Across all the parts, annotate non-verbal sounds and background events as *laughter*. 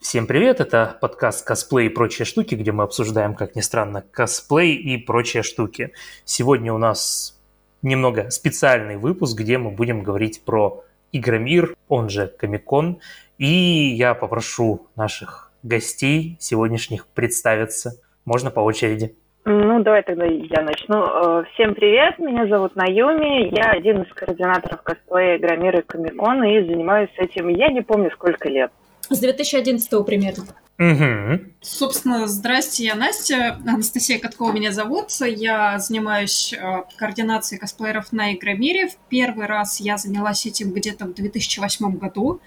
Всем привет, это подкаст «Косплей и прочие штуки», где мы обсуждаем, как ни странно, косплей и прочие штуки. Сегодня у нас немного специальный выпуск, где мы будем говорить про Игромир, он же Комикон, и я попрошу наших гостей сегодняшних представиться. Можно по очереди. Ну, давай тогда я начну. Э, всем привет, меня зовут Наюми, я один из координаторов косплея Игромира и Комикона и занимаюсь этим, я не помню, сколько лет. С 2011 примерно. Угу. Собственно, здрасте, я Настя, Анастасия Каткова меня зовут. Я занимаюсь э, координацией косплееров на Игромире. В первый раз я занялась этим где-то в 2008 году.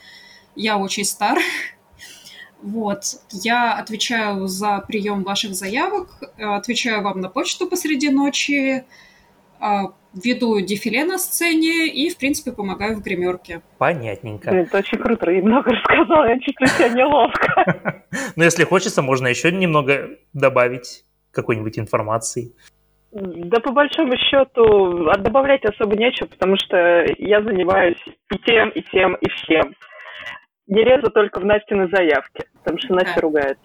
Я очень стар. Вот. Я отвечаю за прием ваших заявок, э, отвечаю вам на почту посреди ночи, э, веду дефиле на сцене и, в принципе, помогаю в гримерке. Понятненько. Это очень круто, и много *laughs* рассказала, я чувствую себя неловко. *laughs* Но если хочется, можно еще немного добавить какой-нибудь информации. Да, по большому счету, добавлять особо нечего, потому что я занимаюсь и тем, и тем, и всем. Не лезу только в Настины заявки, потому что Настя ругается.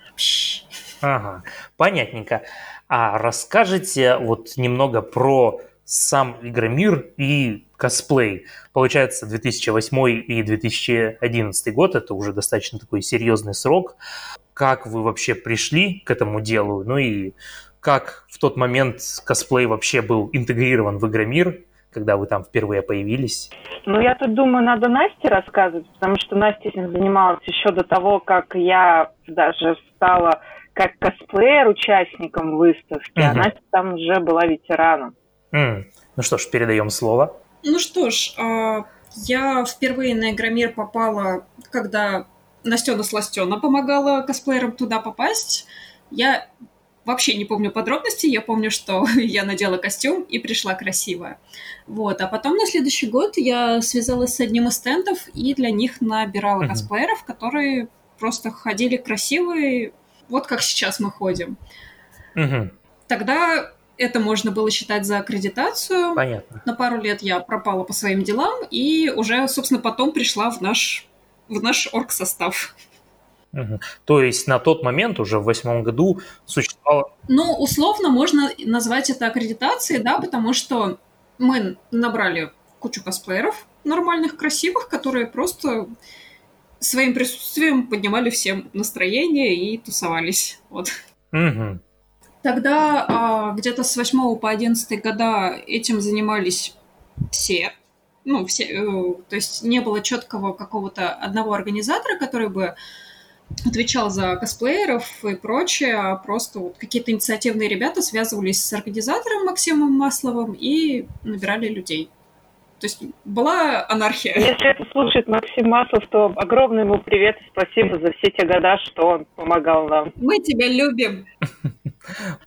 Ага, понятненько. А расскажите вот немного про сам Игромир и косплей. Получается, 2008 и 2011 год – это уже достаточно такой серьезный срок. Как вы вообще пришли к этому делу? Ну и как в тот момент косплей вообще был интегрирован в Игромир, когда вы там впервые появились? Ну, я тут думаю, надо Насте рассказывать, потому что Настя этим занималась еще до того, как я даже стала как косплеер участником выставки, а Мгм. Настя там уже была ветераном. М, Ну что ж, передаем слово. Ну что ж, а, я впервые на Игромир попала, когда Настена Сластена помогала косплеерам туда попасть. Я вообще не помню подробностей, я помню, что *laughs* я надела костюм и пришла красивая. Вот, а потом на следующий год я связалась с одним из стендов и для них набирала Мгм. косплееров, которые просто ходили красивые, вот как сейчас мы ходим. Мгм, Тогда это можно было считать за аккредитацию. Понятно. На пару лет я пропала по своим делам и уже, собственно, потом пришла в наш, в наш оргсостав. Мгм. То есть на тот момент, уже в восьмом году, существовало... Ну, условно можно назвать это аккредитацией, да, потому что мы набрали кучу косплееров нормальных, красивых, которые просто своим присутствием поднимали всем настроение и тусовались. Вот. Мгм. Тогда а, где-то с 8 по 11 года этим занимались все. Ну, все, э, то есть не было четкого какого-то одного организатора, который бы отвечал за косплееров и прочее, а просто вот какие-то инициативные ребята связывались с организатором Максимом Масловым и набирали людей. То есть была анархия. Если это слушает Максим Маслов, то огромный ему привет и спасибо за все те года, что он помогал нам. Мы тебя любим. *laughs*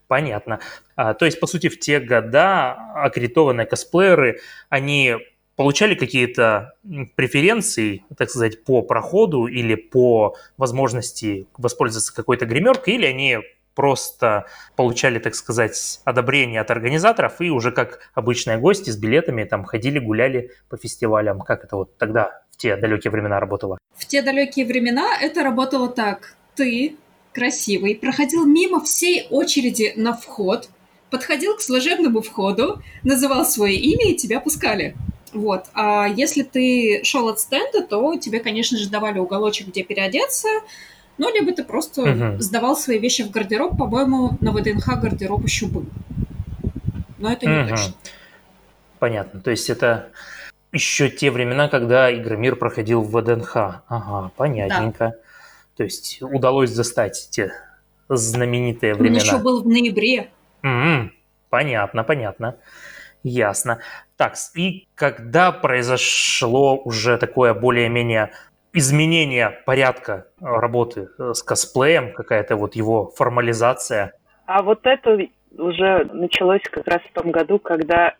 Понятно. А, то есть, по сути, в те года аккредитованные косплееры, они получали какие-то преференции, так сказать, по проходу или по возможности воспользоваться какой-то гримеркой, или они просто получали, так сказать, одобрение от организаторов и уже как обычные гости с билетами там ходили, гуляли по фестивалям. Как это вот тогда, в те далекие времена работало? В те далекие времена это работало так. Ты, красивый, проходил мимо всей очереди на вход, подходил к служебному входу, называл свое имя и тебя пускали. Вот. А если ты шел от стенда, то тебе, конечно же, давали уголочек, где переодеться, ну, либо ты просто Мгм. сдавал свои вещи в гардероб. По-моему, на ВДНХ гардероб еще был. Но это не Мгм. точно. Понятно. То есть это еще те времена, когда Игромир проходил в ВДНХ. Ага, понятненько. То есть удалось застать те знаменитые Он времена. еще был в ноябре. М, Понятно, понятно. Ясно. Так, и когда произошло уже такое более-менее изменение порядка работы э, с косплеем, какая-то вот его формализация? А вот это уже началось как раз в том году, когда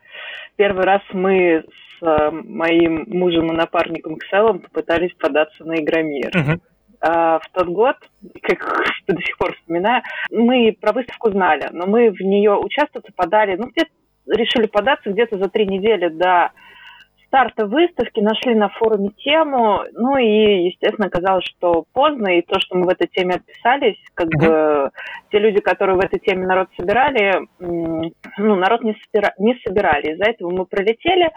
первый раз мы с э, моим мужем и напарником Кселом попытались податься на Игромир. Мгм. А, в тот год, *laughs* как до сих пор вспоминаю, мы про выставку знали, но мы в нее участвовать подали, ну, где решили податься где-то за три недели до старта выставки, нашли на форуме тему, ну и, естественно, оказалось, что поздно, и то, что мы в этой теме отписались, как бы те люди, которые в этой теме народ собирали, ну, народ не, собира... не собирали, из-за этого мы пролетели,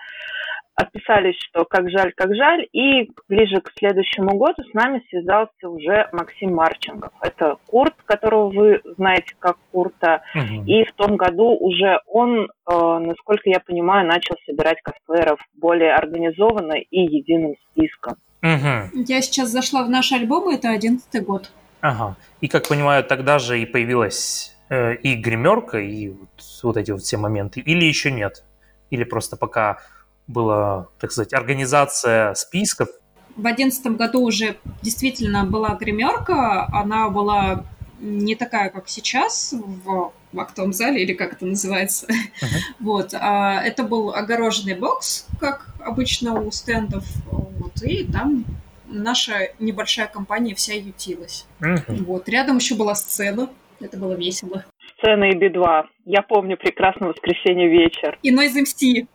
отписались, что как жаль, как жаль, и ближе к следующему году с нами связался уже Максим Марченков. Это Курт, которого вы знаете как Курта, угу. и в том году уже он, э, насколько я понимаю, начал собирать косплееров более организованно и единым списком. Угу. Я сейчас зашла в наш альбом, это одиннадцатый год. Ага. И, как понимаю, тогда же и появилась э, и гримерка, и вот, вот эти вот все моменты. Или еще нет? Или просто пока была, так сказать, организация списков. В одиннадцатом году уже действительно была гримерка, она была не такая, как сейчас в, в актовом зале, или как это называется. Uh-huh. Вот. А, это был огороженный бокс, как обычно у стендов. Вот. И там наша небольшая компания вся ютилась. Uh-huh. Вот. Рядом еще была сцена. Это было весело. Сцена и Би-2. Я помню прекрасно воскресенье вечер. И Noise MC.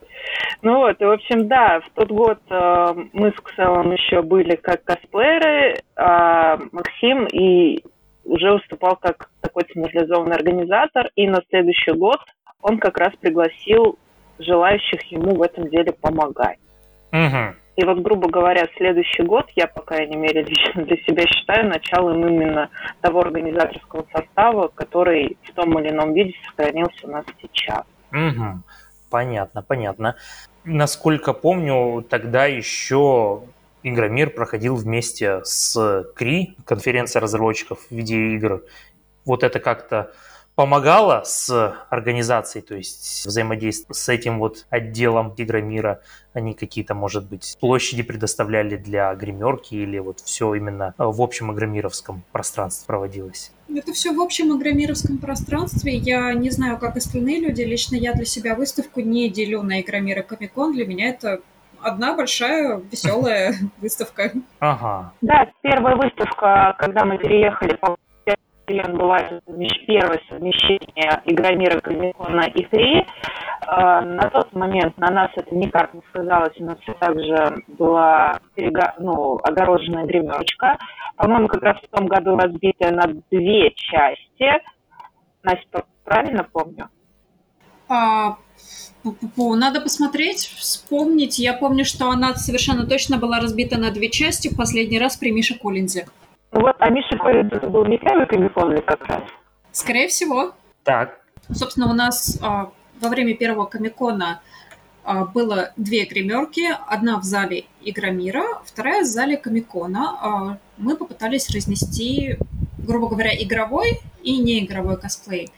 Ну вот, и в общем, да, в тот год э, мы с Кселом еще были как косплееры, а Максим и уже выступал как такой централизованный организатор, и на следующий год он как раз пригласил желающих ему в этом деле помогать. Угу. И вот, грубо говоря, следующий год, я, по крайней мере, *laughs* лично для себя считаю началом именно того организаторского состава, который в том или ином виде сохранился у нас сейчас. Угу. Понятно, понятно. Насколько помню, тогда еще Игромир проходил вместе с КРИ, конференция разработчиков видеоигр. Вот это как-то помогала с организацией, то есть взаимодействие с этим вот отделом Игромира? Они какие-то, может быть, площади предоставляли для гримерки или вот все именно в общем игромировском пространстве проводилось? Это все в общем игромировском пространстве. Я не знаю, как остальные люди. Лично я для себя выставку не делю на игромир и комикон. Для меня это одна большая веселая *laughs* выставка. Ага. Да, первая выставка, когда мы переехали по была первое совмещение Игромира, Комикона и Три. А, на тот момент на нас это никак не сказалось, у нас все так же была ну, огороженная гримерочка. По-моему, как раз в том году разбитая на две части. Настя, правильно помню? А, надо посмотреть, вспомнить. Я помню, что она совершенно точно была разбита на две части в последний раз при Мише Коллинзе. Вот, а Миша Коллинз это был не первый комикон как раз? Скорее всего. Так. Собственно, у нас а, во время первого комикона а, было две гримерки. Одна в зале Игромира, вторая в зале комикона. А, мы попытались разнести, грубо говоря, игровой и неигровой косплей.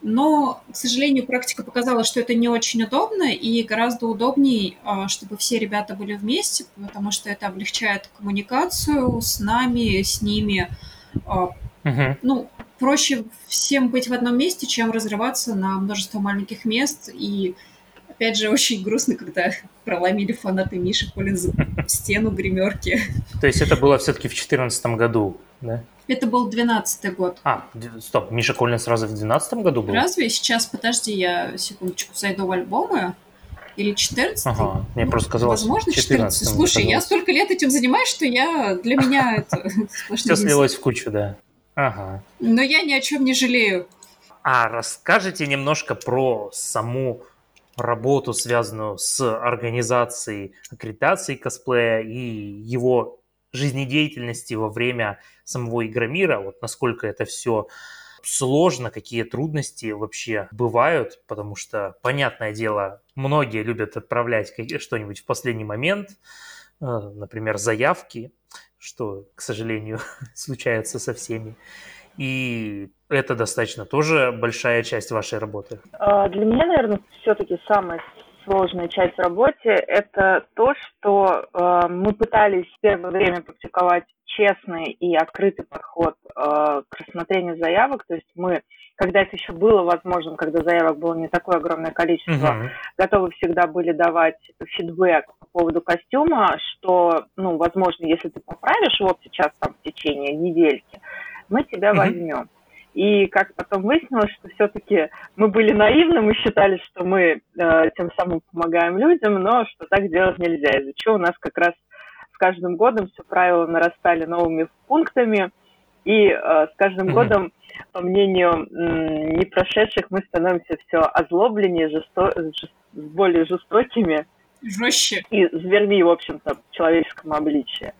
Но, к сожалению, практика показала, что это не очень удобно, и гораздо удобнее, а, чтобы все ребята были вместе, потому что это облегчает коммуникацию с нами, с ними. Угу. Ну, проще всем быть в одном месте, чем разрываться на множество маленьких мест. И, опять же, очень грустно, когда *laughs* проломили фанаты Миши Коллинза *laughs* стену гримерки. То есть это было все-таки в 2014 году, да? Это был 12 год. А, стоп, Миша Коллин сразу в 12 году был? Разве? Сейчас, подожди, я секундочку зайду в альбомы. Или 14 Ага, мне ну, просто казалось, Возможно, 14 Слушай, я столько лет этим занимаюсь, что я для меня *laughs* это Все слилось в кучу, да. Ага. Но я ни о чем не жалею. А расскажите немножко про саму работу, связанную с организацией аккредитации косплея и его жизнедеятельности во время самого Игромира, вот насколько это все сложно, какие трудности вообще бывают, потому что, понятное дело, многие любят отправлять что-нибудь в последний момент, э, например, заявки, что, к сожалению, *laughs* случается со всеми. И это достаточно тоже большая часть вашей работы. А, для меня, наверное, все-таки самое сложная часть в работе, это то, что э, мы пытались первое время практиковать честный и открытый подход э, к рассмотрению заявок. То есть мы, когда это еще было возможно, когда заявок было не такое огромное количество, uh-huh. готовы всегда были давать фидбэк по поводу костюма, что, ну, возможно, если ты поправишь его сейчас там в течение недельки, мы тебя uh-huh. возьмем. И как потом выяснилось, что все-таки мы были наивны, мы считали, что мы э, тем самым помогаем людям, но что так делать нельзя. Из-за чего у нас как раз с каждым годом все правила нарастали новыми пунктами, и э, с каждым годом, по мнению м, непрошедших, мы становимся все озлобленнее, жесто... жест... более жестокими. Жестче. И зверьми, в общем-то, в человеческом обличии.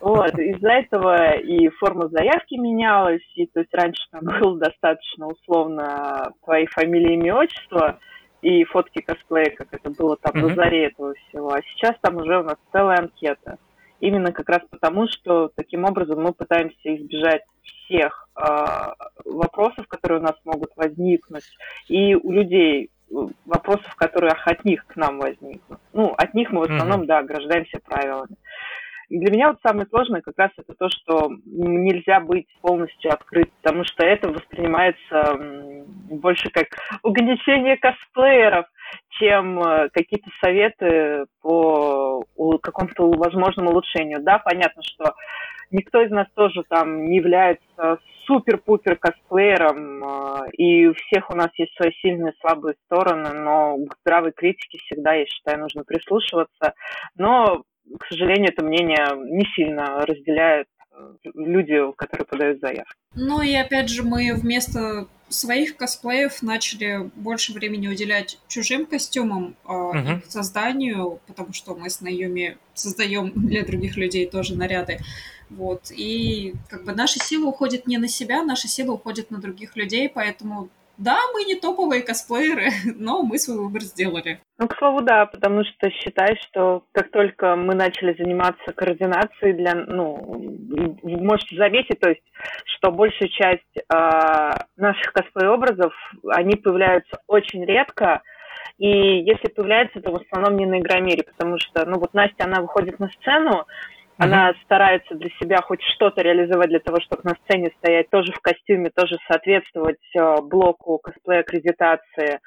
Вот, из-за этого и форма заявки менялась, и то есть раньше там *laughs* было достаточно условно твоей фамилии, имя, отчество, и фотки косплея, как это было там mm-hmm. на заре этого всего. А сейчас там уже у нас целая анкета. Именно как раз потому, что таким образом мы пытаемся избежать всех э, вопросов, которые у нас могут возникнуть, и у людей э, вопросов, которые от них к нам возникнут. Ну, от них мы в основном, mm-hmm. да, ограждаемся правилами. Для меня вот самое сложное как раз это то, что нельзя быть полностью открыт, потому что это воспринимается больше как угнетение косплееров, чем э, какие-то советы по какому-то возможному улучшению. Да, понятно, что никто из нас тоже там не является супер-пупер косплеером, э, и у всех у нас есть свои сильные и слабые стороны, но к здравой критике всегда, я считаю, нужно прислушиваться. Но к сожалению, это мнение не сильно разделяют э, люди, которые подают заявки. Ну и опять же, мы вместо своих косплеев начали больше времени уделять чужим костюмам, э, uh-huh. их созданию, потому что мы с Наюми создаем *laughs* для других людей тоже наряды. Вот. И как бы наша сила уходит не на себя, наша сила уходит на других людей, поэтому да, мы не топовые косплееры, *laughs* но мы свой выбор сделали. Ну, к слову, да, потому что считай, что как только мы начали заниматься координацией для, ну, можете заметить, то есть, что большая часть э, наших косплей-образов, они появляются очень редко, и если появляются, то в основном не на Игромире, потому что, ну, вот Настя, она выходит на сцену, она uh-huh. старается для себя хоть что-то реализовать для того, чтобы на сцене стоять тоже в костюме, тоже соответствовать э, блоку косплея аккредитации.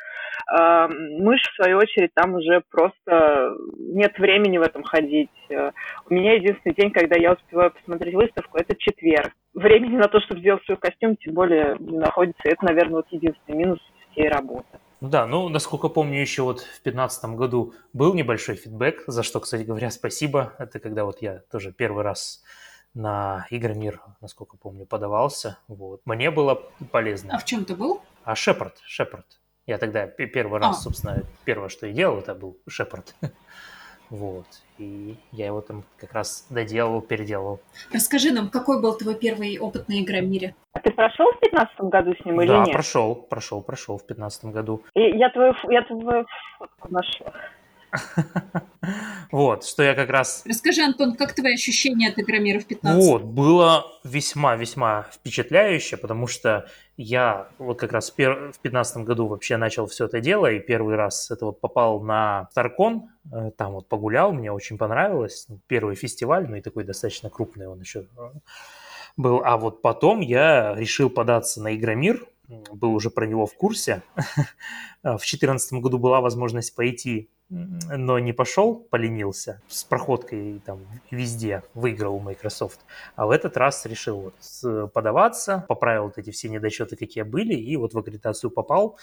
Э, мышь, в свою очередь, там уже просто нет времени в этом ходить. Э, у меня единственный день, когда я успеваю посмотреть выставку, это четверг. Времени на то, чтобы сделать свой костюм, тем более не находится. Это, наверное, вот единственный минус всей работы. Ну да, ну, насколько помню, еще вот в 2015 году был небольшой фидбэк, за что, кстати говоря, спасибо. Это когда вот я тоже первый раз на Игромир, насколько помню, подавался. Вот. Мне было полезно. А в чем ты был? А Шепард, Шепард. Я тогда первый раз, а. собственно, первое, что я делал, это был Шепард. *laughs* Вот. И я его там как раз доделал, переделал. Расскажи нам, какой был твой первый опыт на Игромире? А ты прошел в 2015 году с ним или да, нет? Да, прошел, прошел, прошел в 2015 году. И я твою, я твою фотку нашла. *laughs* Вот, что я как раз... Расскажи, Антон, как твои ощущения от Игромира в 15? Вот, было весьма-весьма впечатляюще, потому что я вот как раз в 2015 году вообще начал все это дело, и первый раз это вот попал на Старкон, э, там вот погулял, мне очень понравилось. Первый фестиваль, ну и такой достаточно крупный он еще э, был. А вот потом я решил податься на Игромир, был уже про него в курсе. В 2014 году была возможность пойти но не пошел, поленился, с проходкой там везде выиграл Microsoft. А в этот раз решил вот подаваться, поправил вот эти все недочеты, какие были, и вот в аккредитацию попал.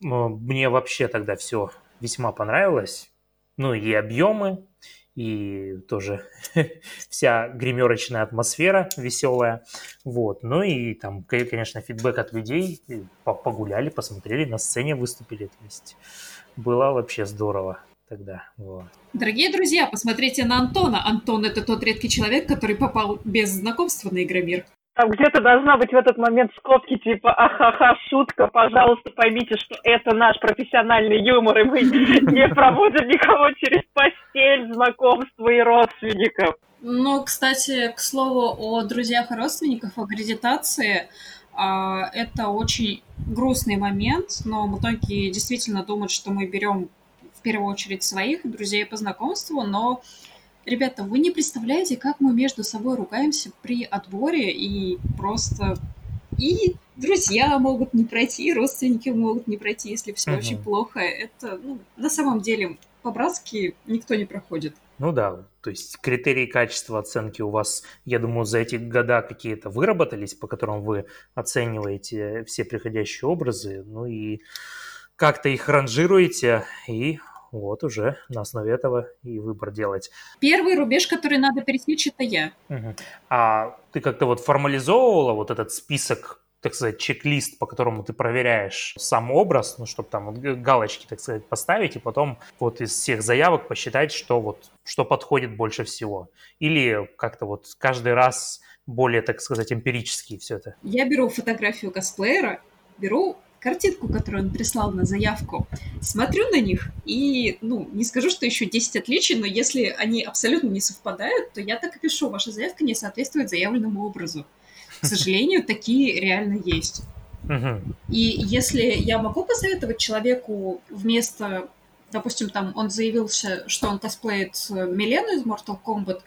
Мне вообще тогда все весьма понравилось. Ну и объемы, и тоже *laughs* вся гримерочная атмосфера веселая. Вот. Ну и там, конечно, фидбэк от людей. Погуляли, посмотрели, на сцене выступили. То есть было вообще здорово тогда. Вот. Дорогие друзья, посмотрите на Антона. Антон — это тот редкий человек, который попал без знакомства на Игромир. Там где-то должна быть в этот момент скобки типа «Ахаха, шутка, пожалуйста, поймите, что это наш профессиональный юмор, и мы *laughs* не проводим никого через постель, знакомства и родственников». Ну, кстати, к слову о друзьях и родственниках, о аккредитации, а, это очень грустный момент, но многие действительно думают, что мы берем в первую очередь своих друзей по знакомству, но, ребята, вы не представляете, как мы между собой ругаемся при отборе и просто... И друзья могут не пройти, родственники могут не пройти, если все uh-huh. очень плохо. Это, ну, на самом деле, по-братски никто не проходит. Ну да, то есть критерии качества оценки у вас, я думаю, за эти года какие-то выработались, по которым вы оцениваете все приходящие образы, ну и как-то их ранжируете, и вот уже на основе этого и выбор делать. Первый рубеж, который надо пересечь, это я. Угу. А ты как-то вот формализовывала вот этот список так сказать, чек-лист, по которому ты проверяешь сам образ, ну, чтобы там вот галочки, так сказать, поставить, и потом вот из всех заявок посчитать, что вот, что подходит больше всего. Или как-то вот каждый раз более, так сказать, эмпирически все это. Я беру фотографию косплеера, беру картинку, которую он прислал на заявку, смотрю на них и, ну, не скажу, что еще 10 отличий, но если они абсолютно не совпадают, то я так и пишу, ваша заявка не соответствует заявленному образу. К сожалению, такие реально есть. И если я могу посоветовать человеку вместо, допустим, там он заявился, что он косплеит Милену из Mortal Kombat,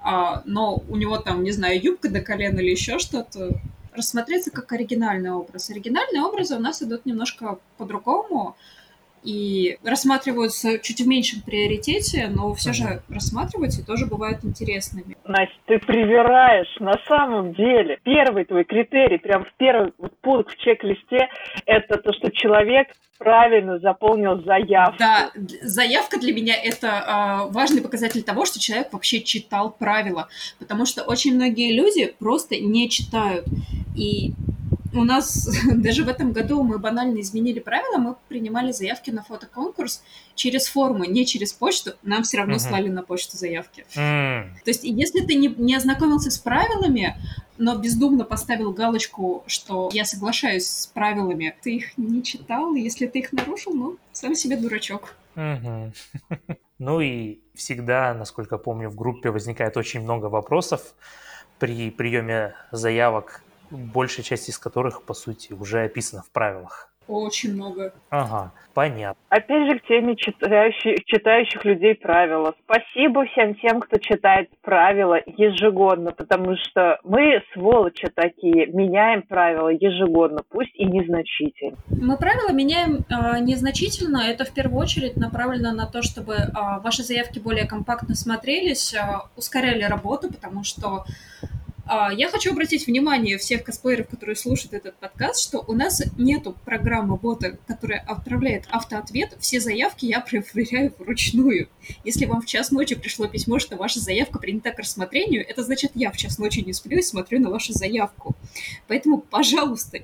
а, но у него там, не знаю, юбка до колена или еще что-то, рассмотреться как оригинальный образ. Оригинальные образы у нас идут немножко по-другому и рассматриваются чуть в меньшем приоритете, но все же рассматриваются и тоже бывают интересными. Настя, ты привираешь. На самом деле, первый твой критерий, прям в первый вот пункт в чек-листе, это то, что человек правильно заполнил заявку. Да, заявка для меня это э, важный показатель того, что человек вообще читал правила, потому что очень многие люди просто не читают. И у нас *laughs* даже в этом году мы банально изменили правила, мы принимали заявки на фотоконкурс через форму, не через почту, нам все равно uh-huh. слали на почту заявки. Mm. То есть, если ты не, не ознакомился с правилами, но бездумно поставил галочку, что я соглашаюсь с правилами, ты их не читал, если ты их нарушил, ну, сам себе дурачок. Угу. *laughs* Ну и всегда, насколько помню, в группе возникает очень много вопросов при приеме заявок большая часть из которых, по сути, уже описана в правилах. Очень много. Ага, понятно. Опять же, к теме читающих, читающих людей правила. Спасибо всем тем, кто читает правила ежегодно, потому что мы, сволочи такие, меняем правила ежегодно, пусть и незначительно. Мы правила меняем э, незначительно. Это в первую очередь направлено на то, чтобы э, ваши заявки более компактно смотрелись, э, ускоряли работу, потому что я хочу обратить внимание всех косплееров, которые слушают этот подкаст, что у нас нету программы бота, которая отправляет автоответ. Все заявки я *laughs* проверяю вручную. Если вам в час ночи пришло письмо, что ваша заявка принята к рассмотрению, это значит, я в час ночи не сплю и смотрю на вашу заявку. Поэтому, пожалуйста,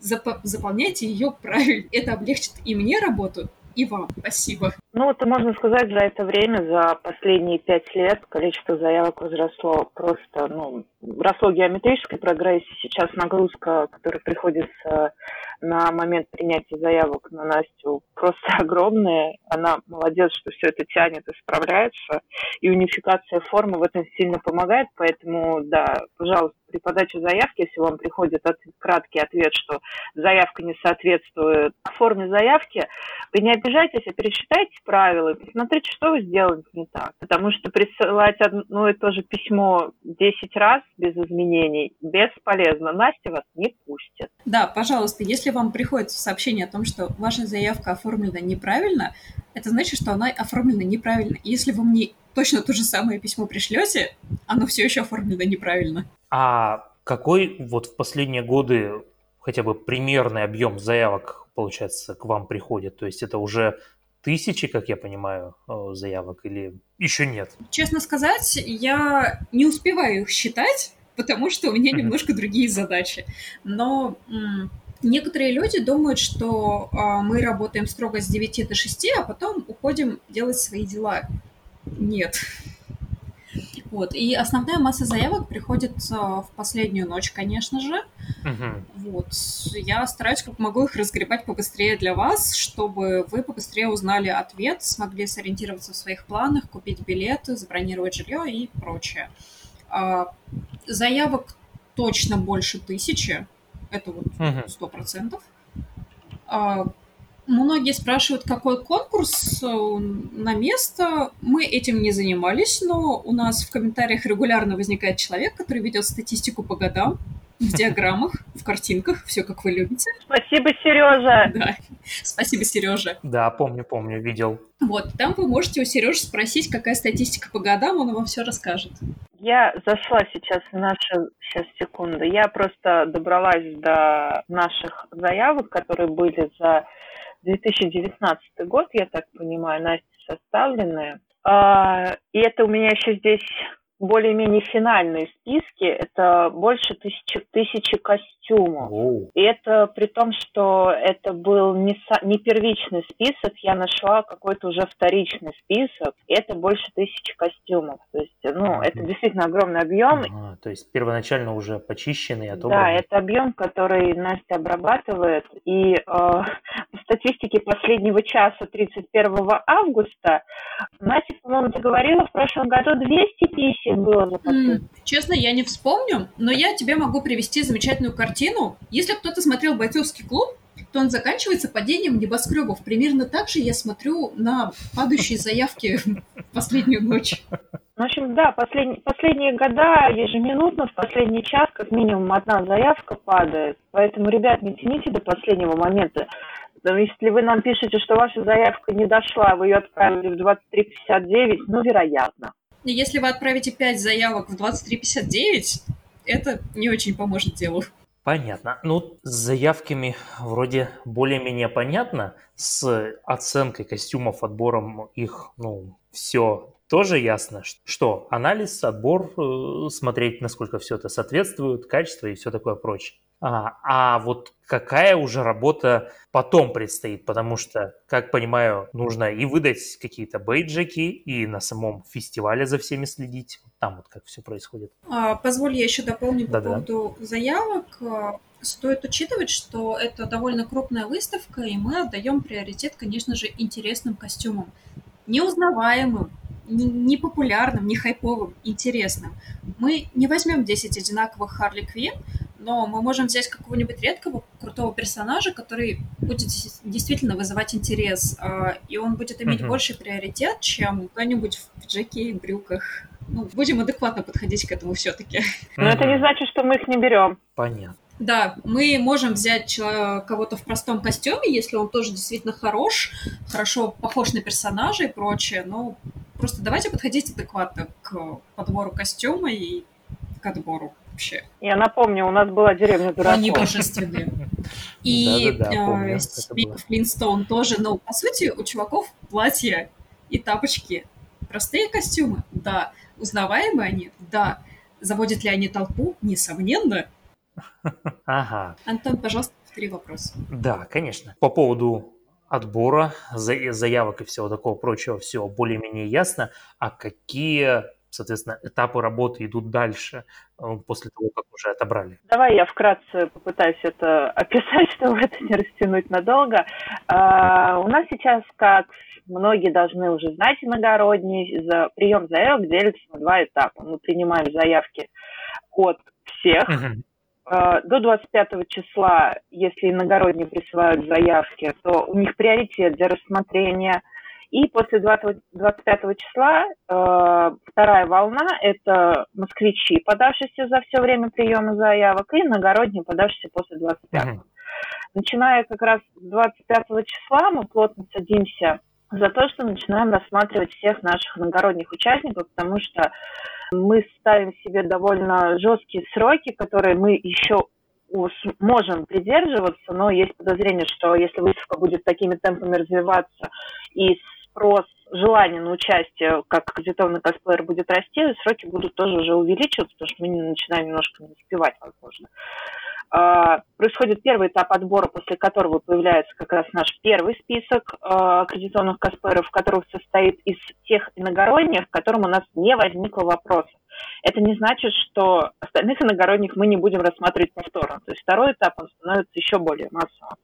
зап- заполняйте ее правильно. Это облегчит и мне работу, и вам. Спасибо. Ну, вот можно сказать, за это время, за последние пять лет количество заявок возросло просто, ну, росло геометрической прогрессии. Сейчас нагрузка, которая приходится на момент принятия заявок на Настю, просто *laughs* огромная. Она молодец, что все это тянет и справляется. И унификация формы в этом сильно помогает. Поэтому, да, пожалуйста, при подаче заявки, если вам приходит от, краткий ответ, что заявка не соответствует форме заявки, вы не обижайтесь, а пересчитайте правила посмотрите, что вы сделали не так. Потому что присылать одно и то же письмо 10 раз без изменений бесполезно. Настя вас не пустит. Да, пожалуйста, если вам приходит сообщение о том, что ваша заявка оформлена неправильно, это значит, что она оформлена неправильно. И если вы мне точно то же самое письмо пришлете, оно все еще оформлено неправильно. А какой вот в последние годы хотя бы примерный объем заявок, получается, к вам приходит? То есть это уже тысячи, как я понимаю, э, заявок или еще нет? Честно сказать, я не успеваю их считать, потому что у меня немножко другие задачи. Но некоторые люди думают, что а, мы работаем строго с 9 до 6, а потом уходим делать свои дела. Нет. Вот. И основная масса заявок приходит в последнюю ночь, конечно же. Угу. Вот. Я стараюсь, как могу, их разгребать побыстрее для вас, чтобы вы побыстрее узнали ответ, смогли сориентироваться в своих планах, купить билеты, забронировать жилье и прочее. А, заявок точно больше тысячи. Это вот сто процентов. Угу. Многие спрашивают, какой конкурс э, на место. Мы этим не занимались, но у нас в комментариях регулярно возникает человек, который ведет статистику по годам в *laughs* диаграммах, в картинках, все как вы любите. Спасибо, Сережа. Да. *laughs* Спасибо, Сережа. Да, помню, помню, видел. Вот, там вы можете у Сережи спросить, какая статистика по годам, он вам все расскажет. Я зашла сейчас в наши... Сейчас, секунду. Я просто добралась до наших заявок, которые были за 2019 год, я так понимаю, Настя, составленные. А, и это у меня еще здесь более-менее финальные списки. Это больше тысячи, тысячи костюмов. Оу. И это при том, что это был не, са- не первичный список, я нашла какой-то уже вторичный список. И это больше тысячи костюмов. То есть, ну, Мгм. это действительно огромный объем. Ага, то есть первоначально уже почищенный, Да, отобранный. это объем, который Настя обрабатывает. И э, по статистике последнего часа 31 августа, Настя, по-моему, ты говорила, в прошлом году 200 писем было за посылку. М, Честно, я не вспомню, но я тебе могу привести замечательную картину. Если кто-то смотрел «Бойцовский клуб», то он заканчивается падением небоскребов. Примерно так же я смотрю на падающие заявки последнюю ночь. В общем, да, послед- последние года ежеминутно, в последний час, как минимум одна заявка падает. Поэтому, ребят, не тяните до последнего момента. Если вы нам пишете, что ваша заявка не дошла, вы ее отправили в 23.59, ну, вероятно. Если вы отправите 5 заявок в 23.59, это не очень поможет делу. Понятно. Ну, с заявками вроде более-менее понятно. С оценкой костюмов, отбором их, ну, все тоже ясно. Что? Анализ, отбор, э, смотреть, насколько все это соответствует, качество и все такое прочее. А, а вот какая уже работа потом предстоит? Потому что, как понимаю, нужно и выдать какие-то бейджики, и на самом фестивале за всеми следить. Там вот как все происходит. А, Позволь, я еще дополню по Да-да. поводу заявок. А, Стоит учитывать, что это довольно крупная выставка, и мы отдаем приоритет, конечно же, интересным костюмам. Неузнаваемым, не- непопулярным, не хайповым, интересным. Мы не возьмем 10 одинаковых Харли Квин, но мы можем взять какого-нибудь редкого, крутого персонажа, который будет действительно вызывать интерес, а, и он будет иметь Мгм. больший приоритет, чем кто-нибудь в джеке и брюках. Ну, будем адекватно подходить к этому все-таки. Но это не значит, что мы их не берем. Понятно. Да, мы можем взять кого-то в простом костюме, если он тоже действительно хорош, хорошо похож на персонажа и прочее. Ну, просто давайте подходить адекватно к подбору костюма и к отбору вообще. Я напомню, у нас была деревня Они дураков. божественные. *laughs* И э. Флинстоун тоже, но по сути у чуваков платья и тапочки. Простые костюмы? Да. Узнаваемые они? Да. Заводят ли они толпу? Несомненно. *laughs* Ага. Антон, пожалуйста, повтори вопрос. Да, конечно. По поводу отбора, за- заявок и всего такого прочего, все более-менее ясно. А какие, соответственно, этапы работы идут дальше э, после того, как уже отобрали? Давай я вкратце попытаюсь это *laughs* описать, чтобы это не растянуть надолго. А, у нас сейчас, как многие должны уже знать, иногородний за прием заявок делится на два этапа. Мы принимаем заявки от всех. А, До 25 числа, если иногородние присылают заявки, то у них приоритет для рассмотрения. И после 20 25 числа э, вторая волна – это москвичи, подавшиеся за все время приема заявок, и иногородние, подавшиеся после 25 Мгм. Начиная как раз с 25 числа мы плотно садимся за то, что начинаем рассматривать всех наших иногородних участников, потому что мы ставим себе довольно жесткие сроки, которые мы еще уж можем придерживаться, но есть подозрение, что если выставка будет такими темпами развиваться и спрос, желание на участие как аккредитованный косплеер будет расти, сроки будут тоже уже увеличиваться, потому что мы начинаем немножко не успевать, возможно. А, Происходит первый этап отбора, после которого появляется как раз наш первый список а, аккредитованных косплееров, который состоит из тех иногородних, к которым у нас не возникло вопросов. Это не значит, что остальных иногородних мы не будем рассматривать повторно. То есть второй этап, он становится еще более массовым.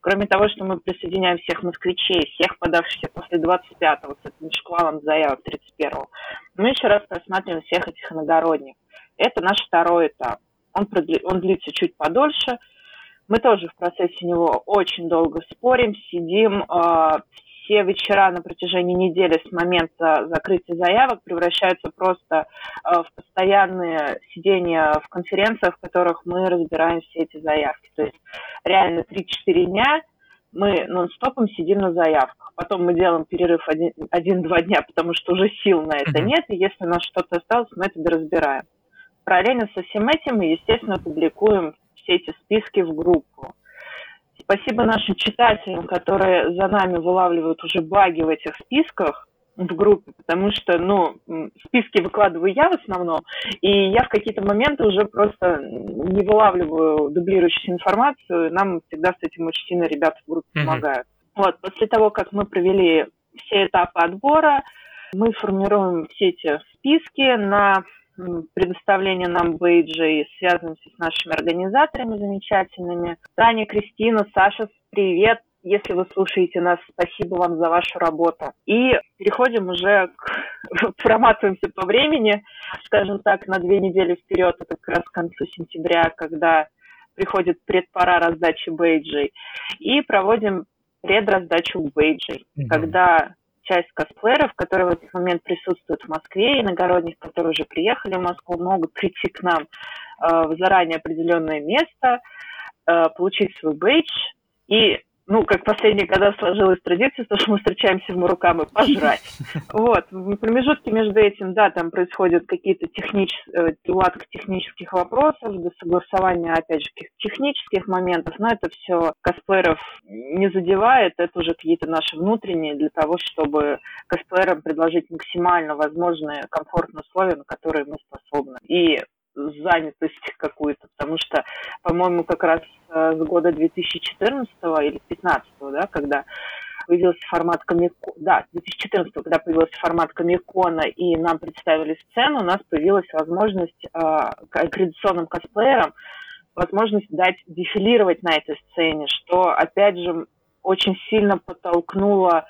Кроме того, что мы присоединяем всех москвичей, всех подавшихся после 25-го, с этим шквалом заявок 31-го, мы еще раз рассматриваем всех этих иногородних. Это наш второй этап. Он, продли- он длится чуть подольше. Мы тоже в процессе него очень долго спорим, сидим. э, все вечера на протяжении недели с момента закрытия заявок превращаются просто э, в постоянные сидения в конференциях, в которых мы разбираем все эти заявки. То есть реально 3-4 дня мы нон-стопом сидим на заявках. Потом мы делаем перерыв один-два дня, потому что уже сил на это нет, и если у нас что-то осталось, мы это разбираем. Параллельно со всем этим мы, естественно, публикуем все эти списки в группу. Спасибо нашим читателям, которые за нами вылавливают уже баги в этих списках в группе, потому что, ну, списки выкладываю я в основном, и я в какие-то моменты уже просто не вылавливаю дублирующую информацию, нам всегда с этим очень сильно ребята в группе mm-hmm. помогают. Вот, после того, как мы провели все этапы отбора, мы формируем все эти списки на предоставление нам бейджей, связываемся с нашими организаторами замечательными. Таня, Кристина, Саша, привет! Если вы слушаете нас, спасибо вам за вашу работу. И переходим уже к... *laughs* проматываемся по времени, скажем так, на две недели вперед, это как раз к концу сентября, когда приходит предпора раздачи бейджей. И проводим предраздачу бейджей, mm-hmm. когда часть косплееров, которые в этот момент присутствуют в Москве, иногородних, которые уже приехали в Москву, могут прийти к нам э, в заранее определенное место, э, получить свой бейдж. И ну, как последние года сложилась традиция, то, что мы встречаемся в Мурукам и пожрать. *laughs* Вот. В промежутке между этим, да, там происходят какие-то технические, уладка технических вопросов, до согласования, опять же, каких-то технических моментов, но это все косплееров не задевает, это уже какие-то наши внутренние для того, чтобы косплеерам предложить максимально возможные комфортные условия, на которые мы способны. И занятость какую-то, потому что, по-моему, как раз э, с года 2014 или 2015, да, когда появился формат Комикона, да, 2014, когда появился формат Комикона, и нам представили сцену, у нас появилась возможность э, аккредитационным косплеерам возможность дать дефилировать на этой сцене, что, опять же, очень сильно подтолкнуло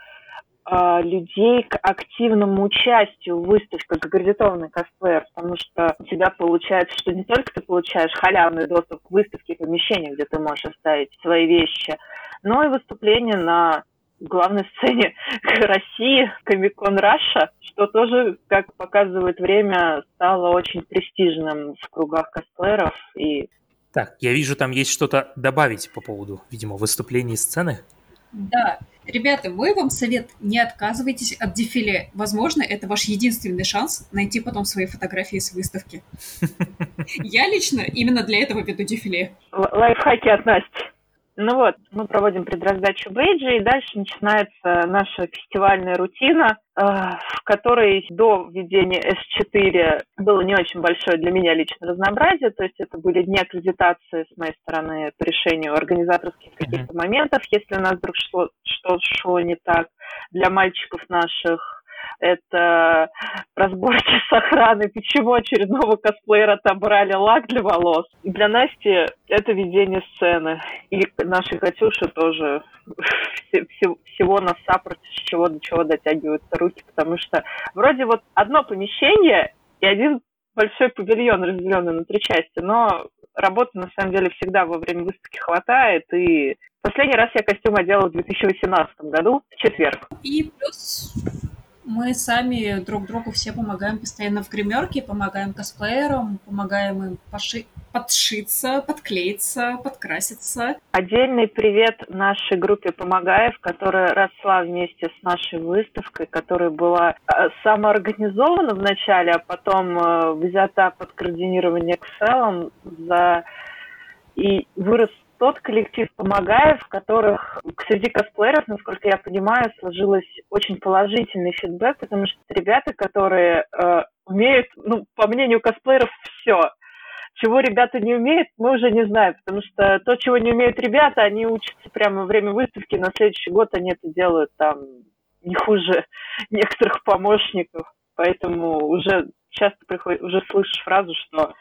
людей к активному участию в выставке как аккредитованный косплеер, потому что у тебя получается, что не только ты получаешь халявный доступ к выставке, помещению, где ты можешь оставить свои вещи, но и выступление на главной сцене *laughs* России, Комикон Раша, что тоже, как показывает время, стало очень престижным в кругах косплееров. И... Так, я вижу, там есть что-то добавить по поводу, видимо, выступлений сцены. Да, ребята, мой вам совет, не отказывайтесь от дефиле. Возможно, это ваш единственный шанс найти потом свои фотографии с выставки. *laughs* Я лично именно для этого веду дефиле. Лайфхаки от Насти. Ну вот, мы проводим предраздачу бейджа, и дальше начинается наша фестивальная рутина, э, в которой до введения S4 было не очень большое для меня лично разнообразие, то есть это были дни аккредитации с моей стороны по решению организаторских каких-то моментов, если у нас вдруг шло, что шло не так. Для мальчиков наших это разборки с охраной, почему очередного косплеера отобрали лак для волос. Для Насти это ведение сцены. И нашей Катюши тоже всего на саппорте, с чего до чего дотягиваются руки, потому что вроде вот одно помещение и один большой павильон, разделенный на три части, но работы на самом деле всегда во время выставки хватает, и последний раз я костюм одела в 2018 году, в четверг. И плюс мы сами друг другу все помогаем постоянно в гримерке, помогаем косплеерам, помогаем им поши... подшиться, подклеиться, подкраситься. Отдельный привет нашей группе «Помогаев», которая росла вместе с нашей выставкой, которая была э, самоорганизована вначале, а потом э, взята под координирование Excel за и вырос тот коллектив помогаев, в которых среди косплееров, насколько я понимаю, сложилось очень положительный фидбэк, потому что ребята, которые э, умеют, ну, по мнению косплееров, все. Чего ребята не умеют, мы уже не знаем, потому что то, чего не умеют ребята, они учатся прямо во время выставки, на следующий год они это делают там не хуже *laughs* некоторых помощников. Поэтому уже часто приходит, уже слышишь фразу, что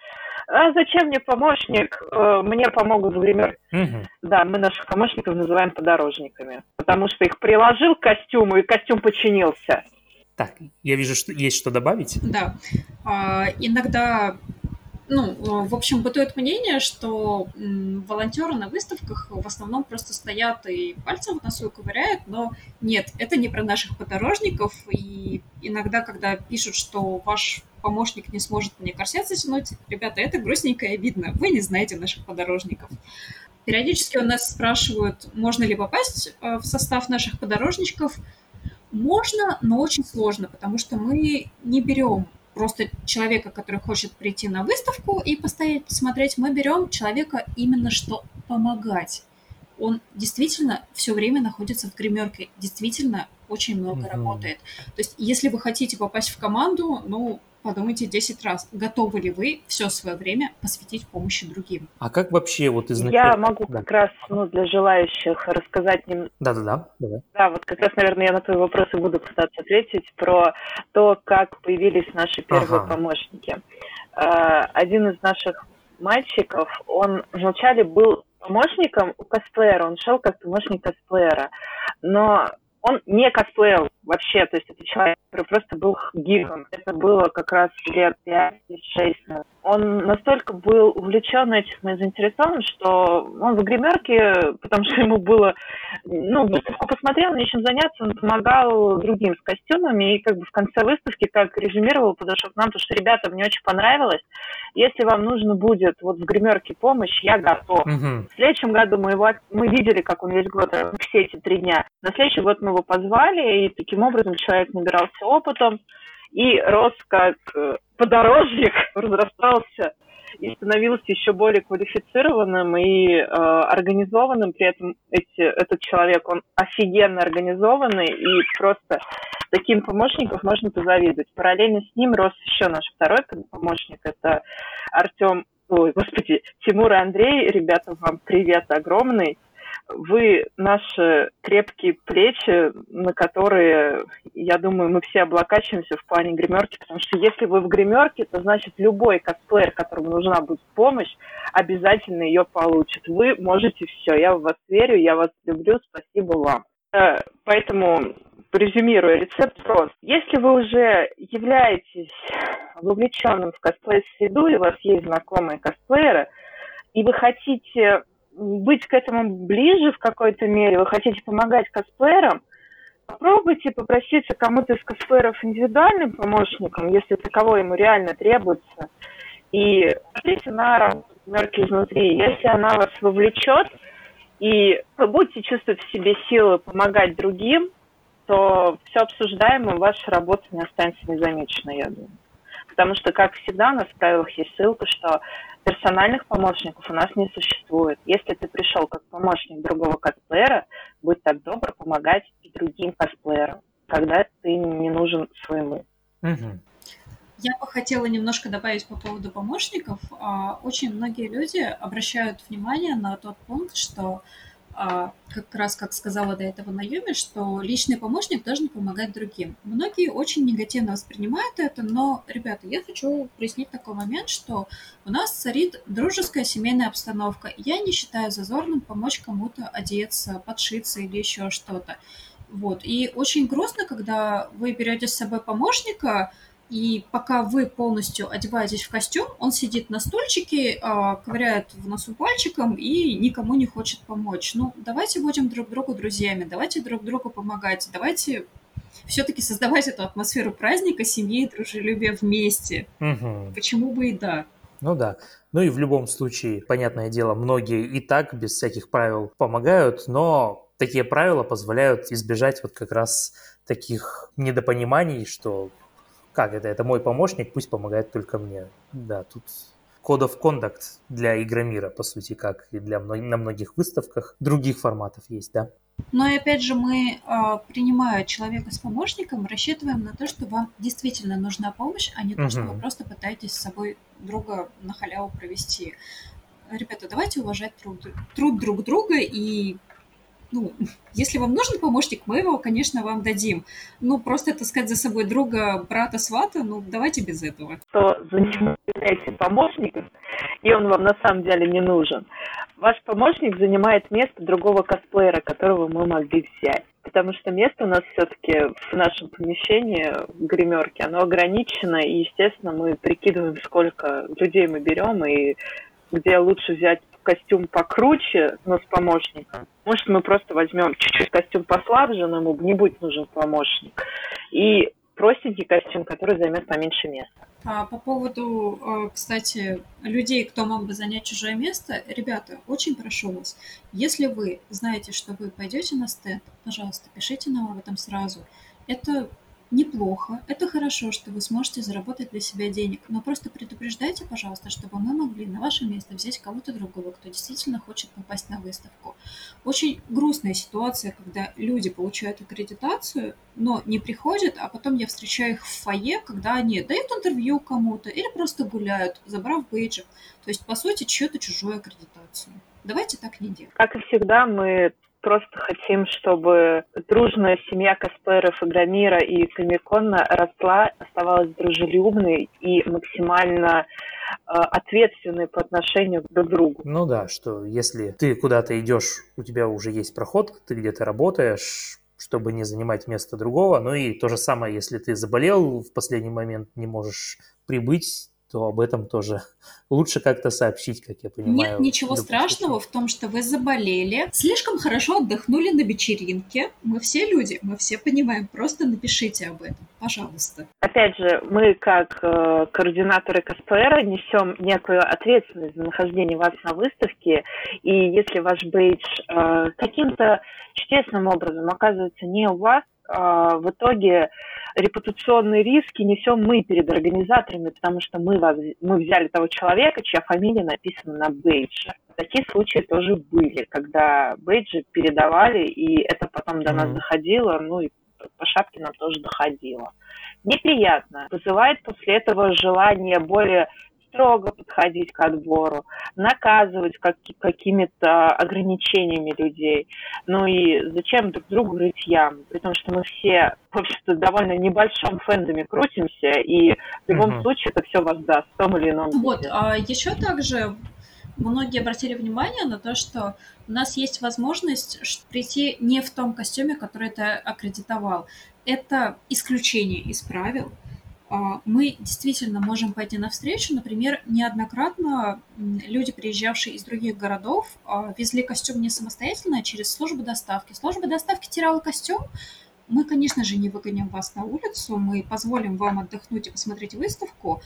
а зачем мне помощник? Э, мне помогут в гример. Угу. Да, мы наших помощников называем подорожниками, потому что их приложил к костюму, и костюм починился. Так, я вижу, что есть что добавить. Да. А, иногда ну, в общем, бытует мнение, что волонтеры на выставках в основном просто стоят и пальцем в носу ковыряют, но нет, это не про наших подорожников, и иногда, когда пишут, что ваш помощник не сможет мне корсет затянуть, ребята, это грустненько и обидно, вы не знаете наших подорожников. Периодически у нас спрашивают, можно ли попасть э, в состав наших подорожничков. Можно, но очень сложно, потому что мы не берем просто человека, который хочет прийти на выставку и постоять, посмотреть. Мы берем человека именно что помогать. Он действительно все время находится в гримерке, действительно очень много mm-hmm. работает. То есть, если вы хотите попасть в команду, ну, подумайте 10 раз, готовы ли вы все свое время посвятить помощи другим. А как вообще вот изначально... Я могу да. как раз ну, для желающих рассказать... Нем... Да-да-да. Да, вот как раз, наверное, я на твой вопрос и буду пытаться ответить про то, как появились наши первые ага. помощники. А, один из наших мальчиков, он вначале был помощником у косплеера, он шел как помощник косплеера, но он не косплеил вообще, то есть это человек, который просто был гиком. Это было как раз лет 5-6 он настолько был увлечен этим и заинтересован, что он в гримерке, потому что ему было, ну, выставку посмотрел, нечем заняться, он помогал другим с костюмами, и как бы в конце выставки как резюмировал, подошел к нам, потому что, ребята, мне очень понравилось, если вам нужно будет вот в гримерке помощь, я готов. Угу. В следующем году мы его, мы видели, как он весь год, все эти три дня. На следующий год мы его позвали, и таким образом человек набирался опытом, и рос как э, подорожник, *laughs* разрастался и становился еще более квалифицированным и э, организованным. При этом эти, этот человек, он офигенно организованный, и просто таким помощником можно позавидовать. Параллельно с ним рос еще наш второй помощник, это Артем, ой, господи, Тимур и Андрей. Ребята, вам привет огромный вы наши крепкие плечи, на которые, я думаю, мы все облокачиваемся в плане гримерки, потому что если вы в гримерке, то значит любой косплеер, которому нужна будет помощь, обязательно ее получит. Вы можете все. Я в вас верю, я вас люблю, спасибо вам. Э, поэтому, резюмируя, рецепт прост. Если вы уже являетесь вовлеченным в косплей-среду, и у вас есть знакомые косплееры, и вы хотите быть к этому ближе в какой-то мере, вы хотите помогать косплеерам, попробуйте попроситься кому-то из косплееров индивидуальным помощником, если таково ему реально требуется, и посмотрите на работу изнутри. Если она вас вовлечет, и вы будете чувствовать в себе силы помогать другим, то все обсуждаемое, ваша работа не останется незамеченной, я думаю. Потому что, как всегда, у нас в правилах есть ссылка, что персональных помощников у нас не существует. Если ты пришел как помощник другого косплеера, будь так добр помогать и другим косплеерам, когда ты не нужен своему. Угу. Я бы хотела немножко добавить по поводу помощников. А, очень многие люди обращают внимание на тот пункт, что как раз как сказала до этого Наюми, что личный помощник должен помогать другим. Многие очень негативно воспринимают это, но, ребята, я хочу прояснить такой момент, что у нас царит дружеская семейная обстановка. Я не считаю зазорным помочь кому-то одеться, подшиться или еще что-то. Вот. И очень грустно, когда вы берете с собой помощника, и пока вы полностью одеваетесь в костюм, он сидит на стульчике, а, ковыряет в носу пальчиком и никому не хочет помочь. Ну, давайте будем друг другу друзьями, давайте друг другу помогать, давайте все-таки создавать эту атмосферу праздника, семьи и дружелюбия вместе. Угу. Почему бы и да? Ну да. Ну и в любом случае, понятное дело, многие и так без всяких правил помогают, но такие правила позволяют избежать вот как раз таких недопониманий, что как это? Это мой помощник, пусть помогает только мне. Да, тут Code of Conduct для Игромира, по сути, как и для на многих выставках других форматов есть, да? Но и опять же, мы, а, принимая человека с помощником, рассчитываем на то, что вам действительно нужна помощь, а не то, что вы просто пытаетесь с собой друга на халяву провести. Ребята, давайте уважать труд, труд друг друга и ну, если вам нужен помощник, мы его, конечно, вам дадим. Ну, просто таскать за собой друга, брата, свата, ну, давайте без этого. Что занимаете помощником, и он вам на самом деле не нужен. Ваш помощник занимает место другого косплеера, которого мы могли взять. Потому что место у нас все-таки в нашем помещении, в гримерке, оно ограничено, и, естественно, мы прикидываем, сколько людей мы берем, и где лучше взять костюм покруче, но с помощником. Может, мы просто возьмем чуть-чуть костюм послабже, но ему не будет нужен помощник. И простенький костюм, который займет поменьше места. А по поводу, э, кстати, людей, кто мог бы занять чужое место, ребята, очень прошу вас, если вы знаете, что вы пойдете на стенд, пожалуйста, пишите нам об этом сразу. Это неплохо, это хорошо, что вы сможете заработать для себя денег, но просто предупреждайте, пожалуйста, чтобы мы могли на ваше место взять кого-то другого, кто действительно хочет попасть на выставку. Очень грустная ситуация, когда люди получают аккредитацию, но не приходят, а потом я встречаю их в фойе, когда они дают интервью кому-то или просто гуляют, забрав бейджик. То есть, по сути, чью-то чужую аккредитацию. Давайте так не делать. Как и всегда, мы просто хотим, чтобы дружная семья косплееров Игромира и Комикона росла, оставалась дружелюбной и максимально э, ответственной по отношению друг к другу. Ну да, что если ты куда-то идешь, у тебя уже есть проход, ты где-то работаешь, чтобы не занимать место другого. Ну и то же самое, если ты заболел в последний момент, не можешь прибыть, то об этом тоже *laughs* лучше как-то сообщить, как я понимаю. Нет ничего страшного в том, что вы заболели, слишком хорошо отдохнули на вечеринке. Мы все люди, мы все понимаем. Просто напишите об этом, пожалуйста. Опять же, мы как э, координаторы КСПР несем некую ответственность за нахождение вас на выставке. И если ваш бейдж э, каким-то чудесным образом оказывается не у вас, в итоге репутационные риски несем мы перед организаторами, потому что мы, вас, мы взяли того человека, чья фамилия написана на бейдже. Такие случаи тоже были, когда бейджи передавали, и это потом до нас доходило, ну и по шапке нам тоже доходило. Неприятно. Вызывает после этого желание более строго подходить к отбору, наказывать как, какими-то ограничениями людей. Ну и зачем друг другу рыть яму? При том, что мы все, в общем-то, довольно небольшом фэндоме крутимся, и в любом угу. случае это все воздаст в том или ином Вот, а еще также многие обратили внимание на то, что у нас есть возможность прийти не в том костюме, который ты аккредитовал. Это исключение из правил. А, мы действительно можем пойти навстречу. Например, неоднократно люди, приезжавшие из других городов, а, везли костюм не самостоятельно, а через службу доставки. Служба доставки теряла костюм. Мы, конечно же, не выгоним вас на улицу, мы позволим вам отдохнуть и посмотреть выставку,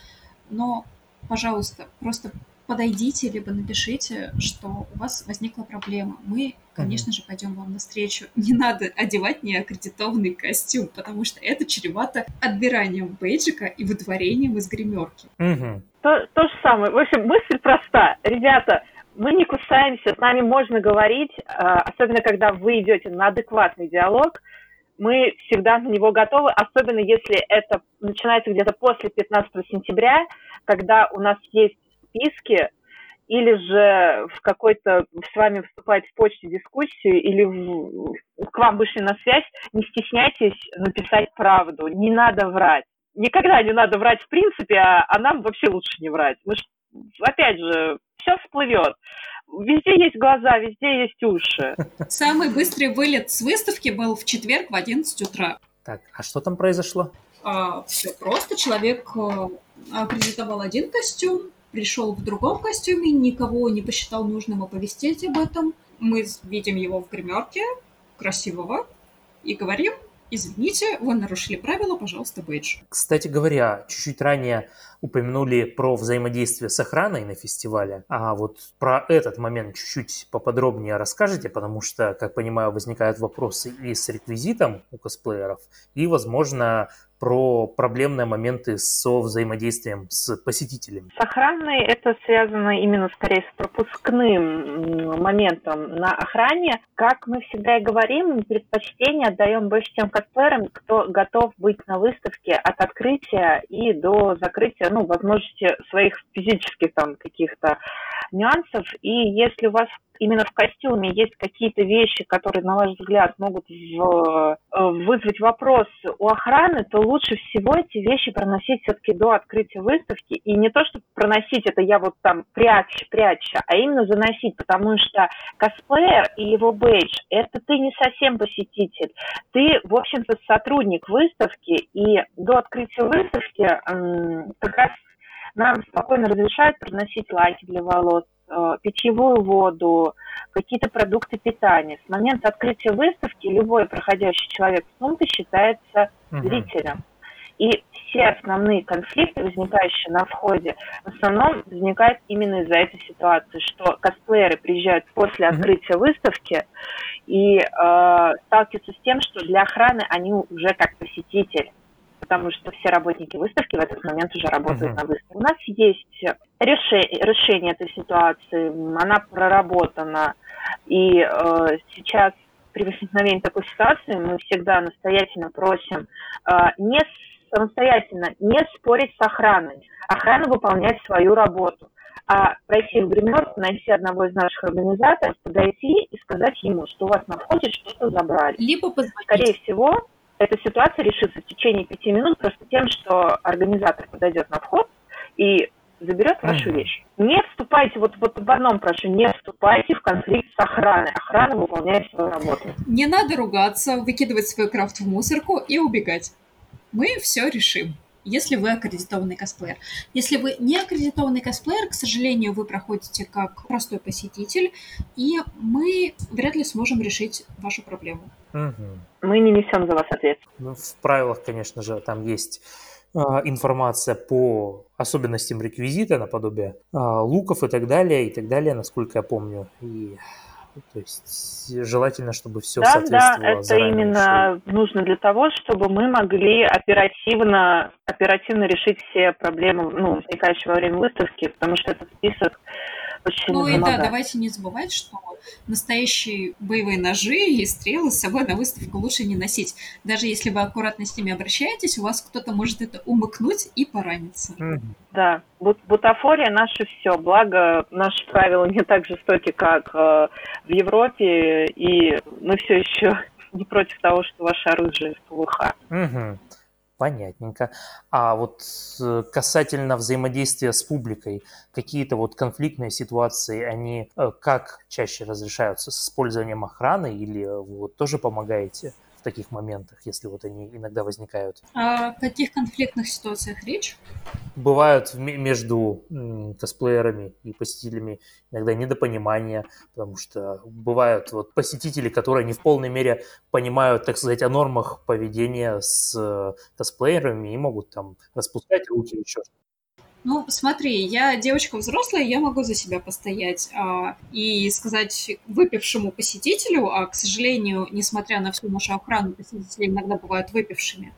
но, пожалуйста, просто подойдите, либо напишите, что у вас возникла проблема. Мы, конечно же, пойдем вам навстречу. *laughs* Не надо одевать неаккредитованный костюм, потому что это чревато отбиранием бейджика и выдворением из гримерки. То, то же самое. В общем, мысль проста. Ребята, мы не кусаемся, с нами можно говорить, а, особенно когда вы идете на адекватный диалог, мы всегда на него готовы, особенно если это начинается где-то после 15 сентября, когда у нас есть списке, или же в какой-то с вами вступать в почте дискуссию, или в, к вам вышли на связь, не стесняйтесь написать правду, не надо врать. Никогда не надо врать в принципе, а, а нам вообще лучше не врать. Мы ж, опять же, все всплывет. Везде есть глаза, везде есть уши. Самый быстрый вылет с выставки был в четверг в 11 утра. Так, а что там произошло? А, все просто. Человек э, аккредитовал один костюм, пришел в другом костюме, никого не посчитал нужным оповестить об этом. Мы видим его в гримерке, красивого, и говорим, извините, вы нарушили правила, пожалуйста, бейдж. Кстати говоря, чуть-чуть ранее упомянули про взаимодействие с охраной на фестивале, а вот про этот момент чуть-чуть поподробнее расскажете, потому что, как понимаю, возникают вопросы и с реквизитом у косплееров, и, возможно, про проблемные моменты со взаимодействием с посетителями. С охраной это связано именно скорее с пропускным моментом на охране. Как мы всегда и говорим, предпочтение отдаем больше тем косплеерам, кто готов быть на выставке от открытия и до закрытия, ну, возможности своих физических там каких-то нюансов. И если у вас именно в костюме есть какие-то вещи, которые, на ваш взгляд, могут в, э, вызвать вопрос у охраны, то лучше всего эти вещи проносить все-таки до открытия выставки. И не то, чтобы проносить это я вот там прячь, прячь, а именно заносить, потому что косплеер и его бейдж – это ты не совсем посетитель. Ты, в общем-то, сотрудник выставки, и до открытия выставки как раз нам спокойно разрешают приносить лаки для волос, э, питьевую воду, какие-то продукты питания. С момента открытия выставки любой проходящий человек с сумкой считается зрителем. И все основные конфликты, возникающие на входе, в основном возникают именно из-за этой ситуации, что косплееры приезжают после открытия выставки и э, сталкиваются с тем, что для охраны они уже как посетители потому что все работники выставки в этот момент уже работают uh-huh. на выставке. У нас есть решение, решение этой ситуации, она проработана, и э, сейчас при возникновении такой ситуации мы всегда настоятельно просим э, не самостоятельно не спорить с охраной. Охрана выполняет свою работу. А пройти в гримерку, найти одного из наших организаторов, подойти и сказать ему, что у вас на входе что-то забрали. Либо позвонить. Скорее всего, эта ситуация решится в течение пяти минут просто тем, что организатор подойдет на вход и заберет вашу вещь. Не вступайте, вот, вот в одном прошу, не вступайте в конфликт с охраной. Охрана выполняет свою работу. Не надо ругаться, выкидывать свой крафт в мусорку и убегать. Мы все решим если вы аккредитованный косплеер. Если вы не аккредитованный косплеер, к сожалению, вы проходите как простой посетитель, и мы вряд ли сможем решить вашу проблему. Угу. Мы не несем за вас ответственность. Ну, в правилах, конечно же, там есть а, информация по особенностям реквизита, наподобие а, луков и так далее, и так далее, насколько я помню. И то есть желательно, чтобы все да, соответствовало. Да, это именно решению. нужно для того, чтобы мы могли оперативно, оперативно решить все проблемы, ну, возникающие во время выставки, потому что этот список очень Ну и да, давайте не забывать, что настоящие боевые ножи и стрелы с собой на выставку лучше не носить. Даже если вы аккуратно с ними обращаетесь, у вас кто-то может это умыкнуть и пораниться. Да, бутафория наше все. Благо, наши правила не так жестоки, как э, в Европе, и мы все еще *laughs* не против того, что ваше оружие в ПВХ. Угу. Понятненько. А вот э, касательно взаимодействия с публикой, какие-то вот конфликтные ситуации, они э, как чаще разрешаются с использованием охраны или вы вот тоже помогаете? Таких моментах, если вот они иногда возникают. А о каких конфликтных ситуациях речь? Бывают между косплеерами и посетителями иногда недопонимания, потому что бывают вот посетители, которые не в полной мере понимают, так сказать, о нормах поведения с э, косплеерами и могут там распускать руки еще что-то. Ну, смотри, я девочка взрослая, я могу за себя постоять а, и сказать выпившему посетителю, а, к сожалению, несмотря на всю нашу охрану, посетители иногда бывают выпившими,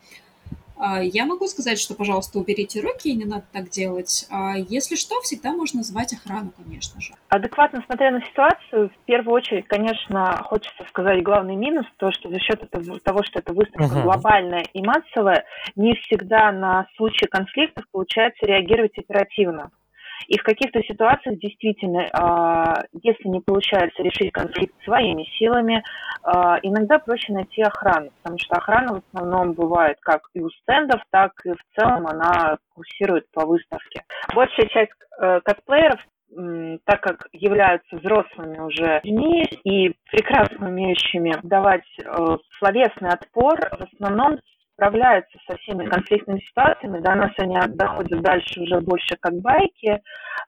я могу сказать, что, пожалуйста, уберите руки, не надо так делать. А если что, всегда можно звать охрану, конечно же. Адекватно смотря на ситуацию, в первую очередь, конечно, хочется сказать главный минус, то, что за счет этого, того, что эта выставка uh-huh. глобальная и массовая, не всегда на случаи конфликтов получается реагировать оперативно. И в каких-то ситуациях действительно, а, если не получается решить конфликт своими силами, а, иногда проще найти охрану, потому что охрана в основном бывает как и у стендов, так и в целом она курсирует по выставке. Большая часть э, косплееров так как являются взрослыми уже людьми и прекрасно умеющими давать э, словесный отпор, в основном справляются со всеми конфликтными ситуациями. До нас они доходят дальше уже больше как байки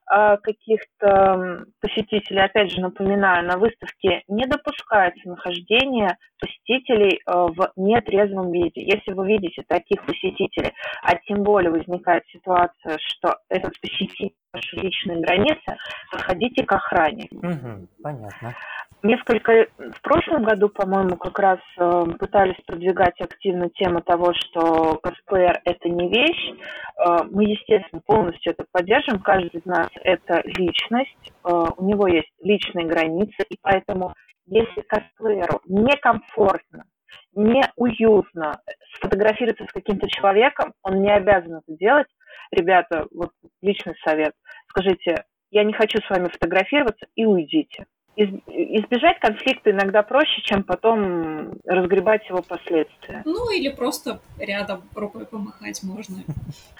а каких-то посетителей. Опять же, напоминаю, на выставке не допускается нахождение посетителей э, в нетрезвом виде. Если вы видите таких посетителей, а тем более возникает ситуация, что этот посетитель ваши личные границы, подходите к охране. Угу, понятно. Несколько в прошлом году, по-моему, как раз э, пытались продвигать активно тему того, что косплеер это не вещь. Э, мы, естественно, полностью это поддерживаем. Каждый из нас это личность, э, у него есть личные границы, и поэтому если косплееру некомфортно, неуютно сфотографироваться с каким-то человеком, он не обязан это делать. Ребята, вот личный совет, скажите, я не хочу с вами фотографироваться и уйдите избежать конфликта иногда проще, чем потом разгребать его последствия. Ну, или просто рядом рукой помахать можно.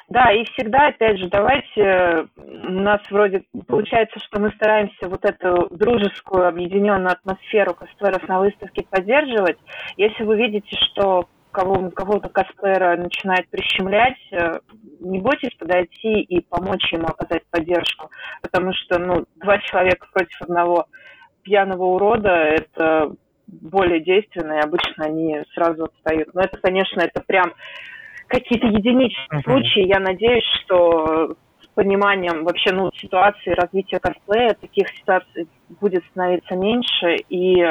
Да, и всегда, опять же, давайте, у нас вроде получается, что мы стараемся вот эту дружескую, объединенную атмосферу косплееров на выставке поддерживать. Если вы видите, что кого, кого-то косплеера начинает прищемлять, э, не бойтесь подойти и помочь ему оказать поддержку, потому что, ну, два человека против одного пьяного урода это более действенно, и обычно они сразу отстают. Но это, конечно, это прям какие-то единичные Мгм. случаи. Я надеюсь, что с пониманием вообще ну, ситуации развития косплея таких ситуаций будет становиться меньше, и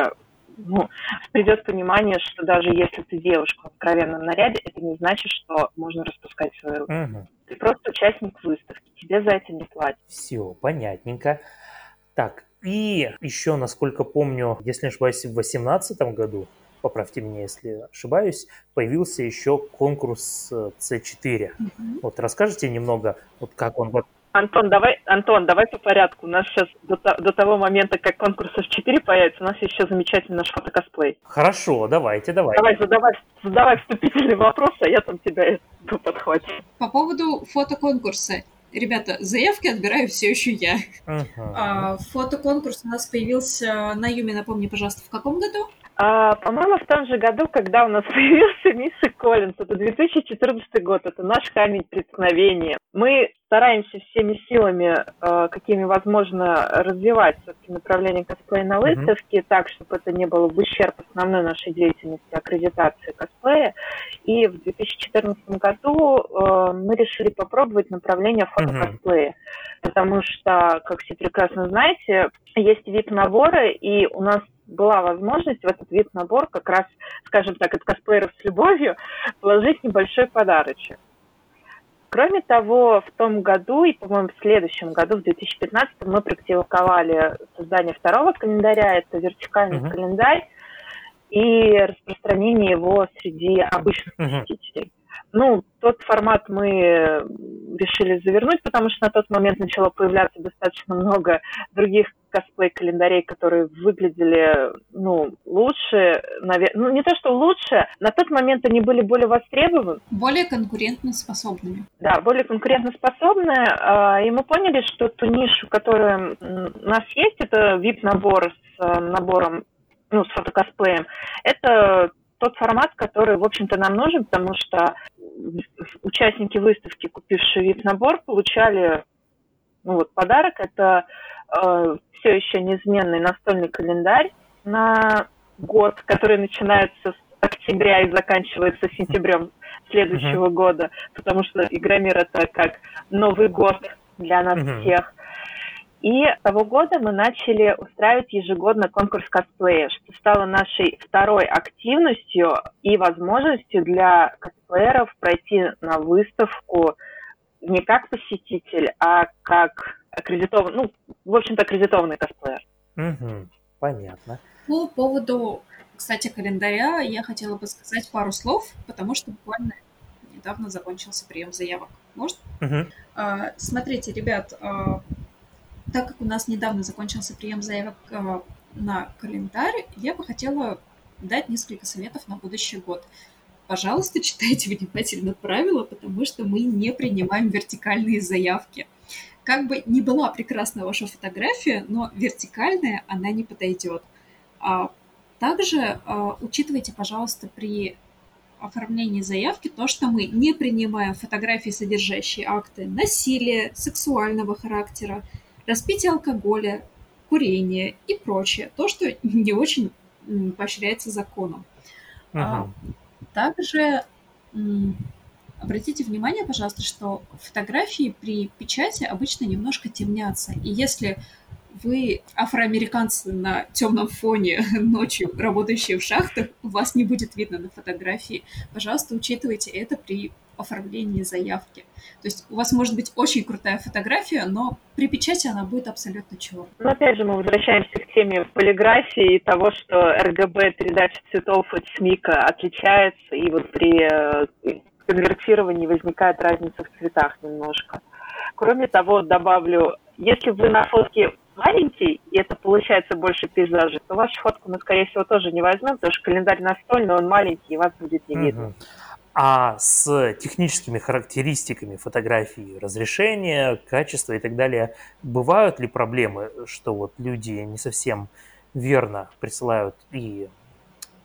ну, придет понимание, что даже если ты девушка в откровенном наряде, это не значит, что можно распускать свои руки. Мгм. Ты просто участник выставки, тебе за это не платят. Все, понятненько. Так, и еще, насколько помню, если не ошибаюсь, в 2018 году, поправьте меня, если ошибаюсь, появился еще конкурс э, C4. Мгм. Вот расскажите немного, вот как он вот Антон, давай, Антон, давай по порядку. У нас сейчас до, до того момента, как конкурсов 4 появится, у нас еще замечательный наш фотокосплей. Хорошо, давайте, давайте. Давай, задавай, задавай вступительный вопрос, а я там тебя подхватил. По поводу фотоконкурса. Ребята, заявки отбираю все еще я. Мгм. А, фотоконкурс у нас появился на Юме, напомни, пожалуйста, в каком году? А, по-моему, в том же году, когда у нас *laughs* появился Мисс Коллинз, это 2014 год, это наш камень преткновения. Мы стараемся всеми силами, э, какими возможно, развивать все-таки направление косплея на выставке, так, чтобы это не было в ущерб основной нашей деятельности аккредитации косплея. И в 2014 году э, мы решили попробовать направление фотокосплея, потому что, как все прекрасно знаете, есть VIP-наборы, и у нас была возможность в этот VIP-набор как раз, скажем так, от косплееров с любовью вложить небольшой подарочек. Кроме того, в том году и, по-моему, в следующем году, в 2015, мы практиковали создание второго календаря. Это вертикальный Мгм. календарь и распространение его среди обычных Мгм. посетителей. Ну, тот формат мы решили завернуть, потому что на тот момент начало появляться достаточно много других косплей-календарей, которые выглядели, ну, лучше, навер- ну, не то, что лучше, на тот момент они были более востребованы, Более конкурентно способными. да, более конкурентоспособные, а, и мы поняли, что ту нишу, которая у нас есть, это VIP-набор с э, набором, ну, с фотокосплеем, это тот формат, который, в общем-то, нам нужен, потому что участники выставки, купившие VIP-набор, получали ну, вот, подарок. Это все еще неизменный настольный календарь на год, который начинается с октября и заканчивается сентябрем следующего года, потому что Игромир это как Новый год для нас Мгм. всех. И с того года мы начали устраивать ежегодно конкурс косплея, что стало нашей второй активностью и возможностью для косплееров пройти на выставку не как посетитель, а как аккредитованный, ну, в общем-то, аккредитованный косплеер. Мгм. Понятно. По поводу, кстати, календаря я хотела бы сказать пару слов, потому что буквально недавно закончился прием заявок. Может? Мгм. А, Смотрите, ребят, а, так как у нас недавно закончился прием заявок а, на календарь, я бы хотела дать несколько советов на будущий год. Пожалуйста, *laughs* читайте внимательно правила, потому что мы не принимаем вертикальные заявки. Как бы не была прекрасна ваша фотография, но вертикальная она не подойдет. А также а, учитывайте, пожалуйста, при оформлении заявки то, что мы не принимаем фотографии, содержащие акты насилия, сексуального характера, распития алкоголя, курения и прочее. То, что *laughs* не очень поощряется законом. А, Мгм. Также обратите внимание, пожалуйста, что фотографии при печати обычно немножко темнятся. И если вы афроамериканцы на темном фоне *laughs* ночью, работающие в шахтах, вас не будет видно на фотографии. Пожалуйста, учитывайте это при оформлении заявки. То есть у вас может быть очень крутая фотография, но при печати она будет абсолютно черной. Но опять же мы возвращаемся к теме полиграфии и того, что РГБ передача цветов от СМИКа отличается, и вот при э, конвертировании возникает разница в цветах немножко. Кроме того, добавлю, если вы на фотке маленький, и это получается больше пейзажа, то вашу фотку мы, скорее всего, тоже не возьмем, потому что календарь настольный, он маленький, и вас будет не видно. Мгм. А с техническими характеристиками фотографии, разрешения, качества и так далее, бывают ли проблемы, что вот люди не совсем верно присылают и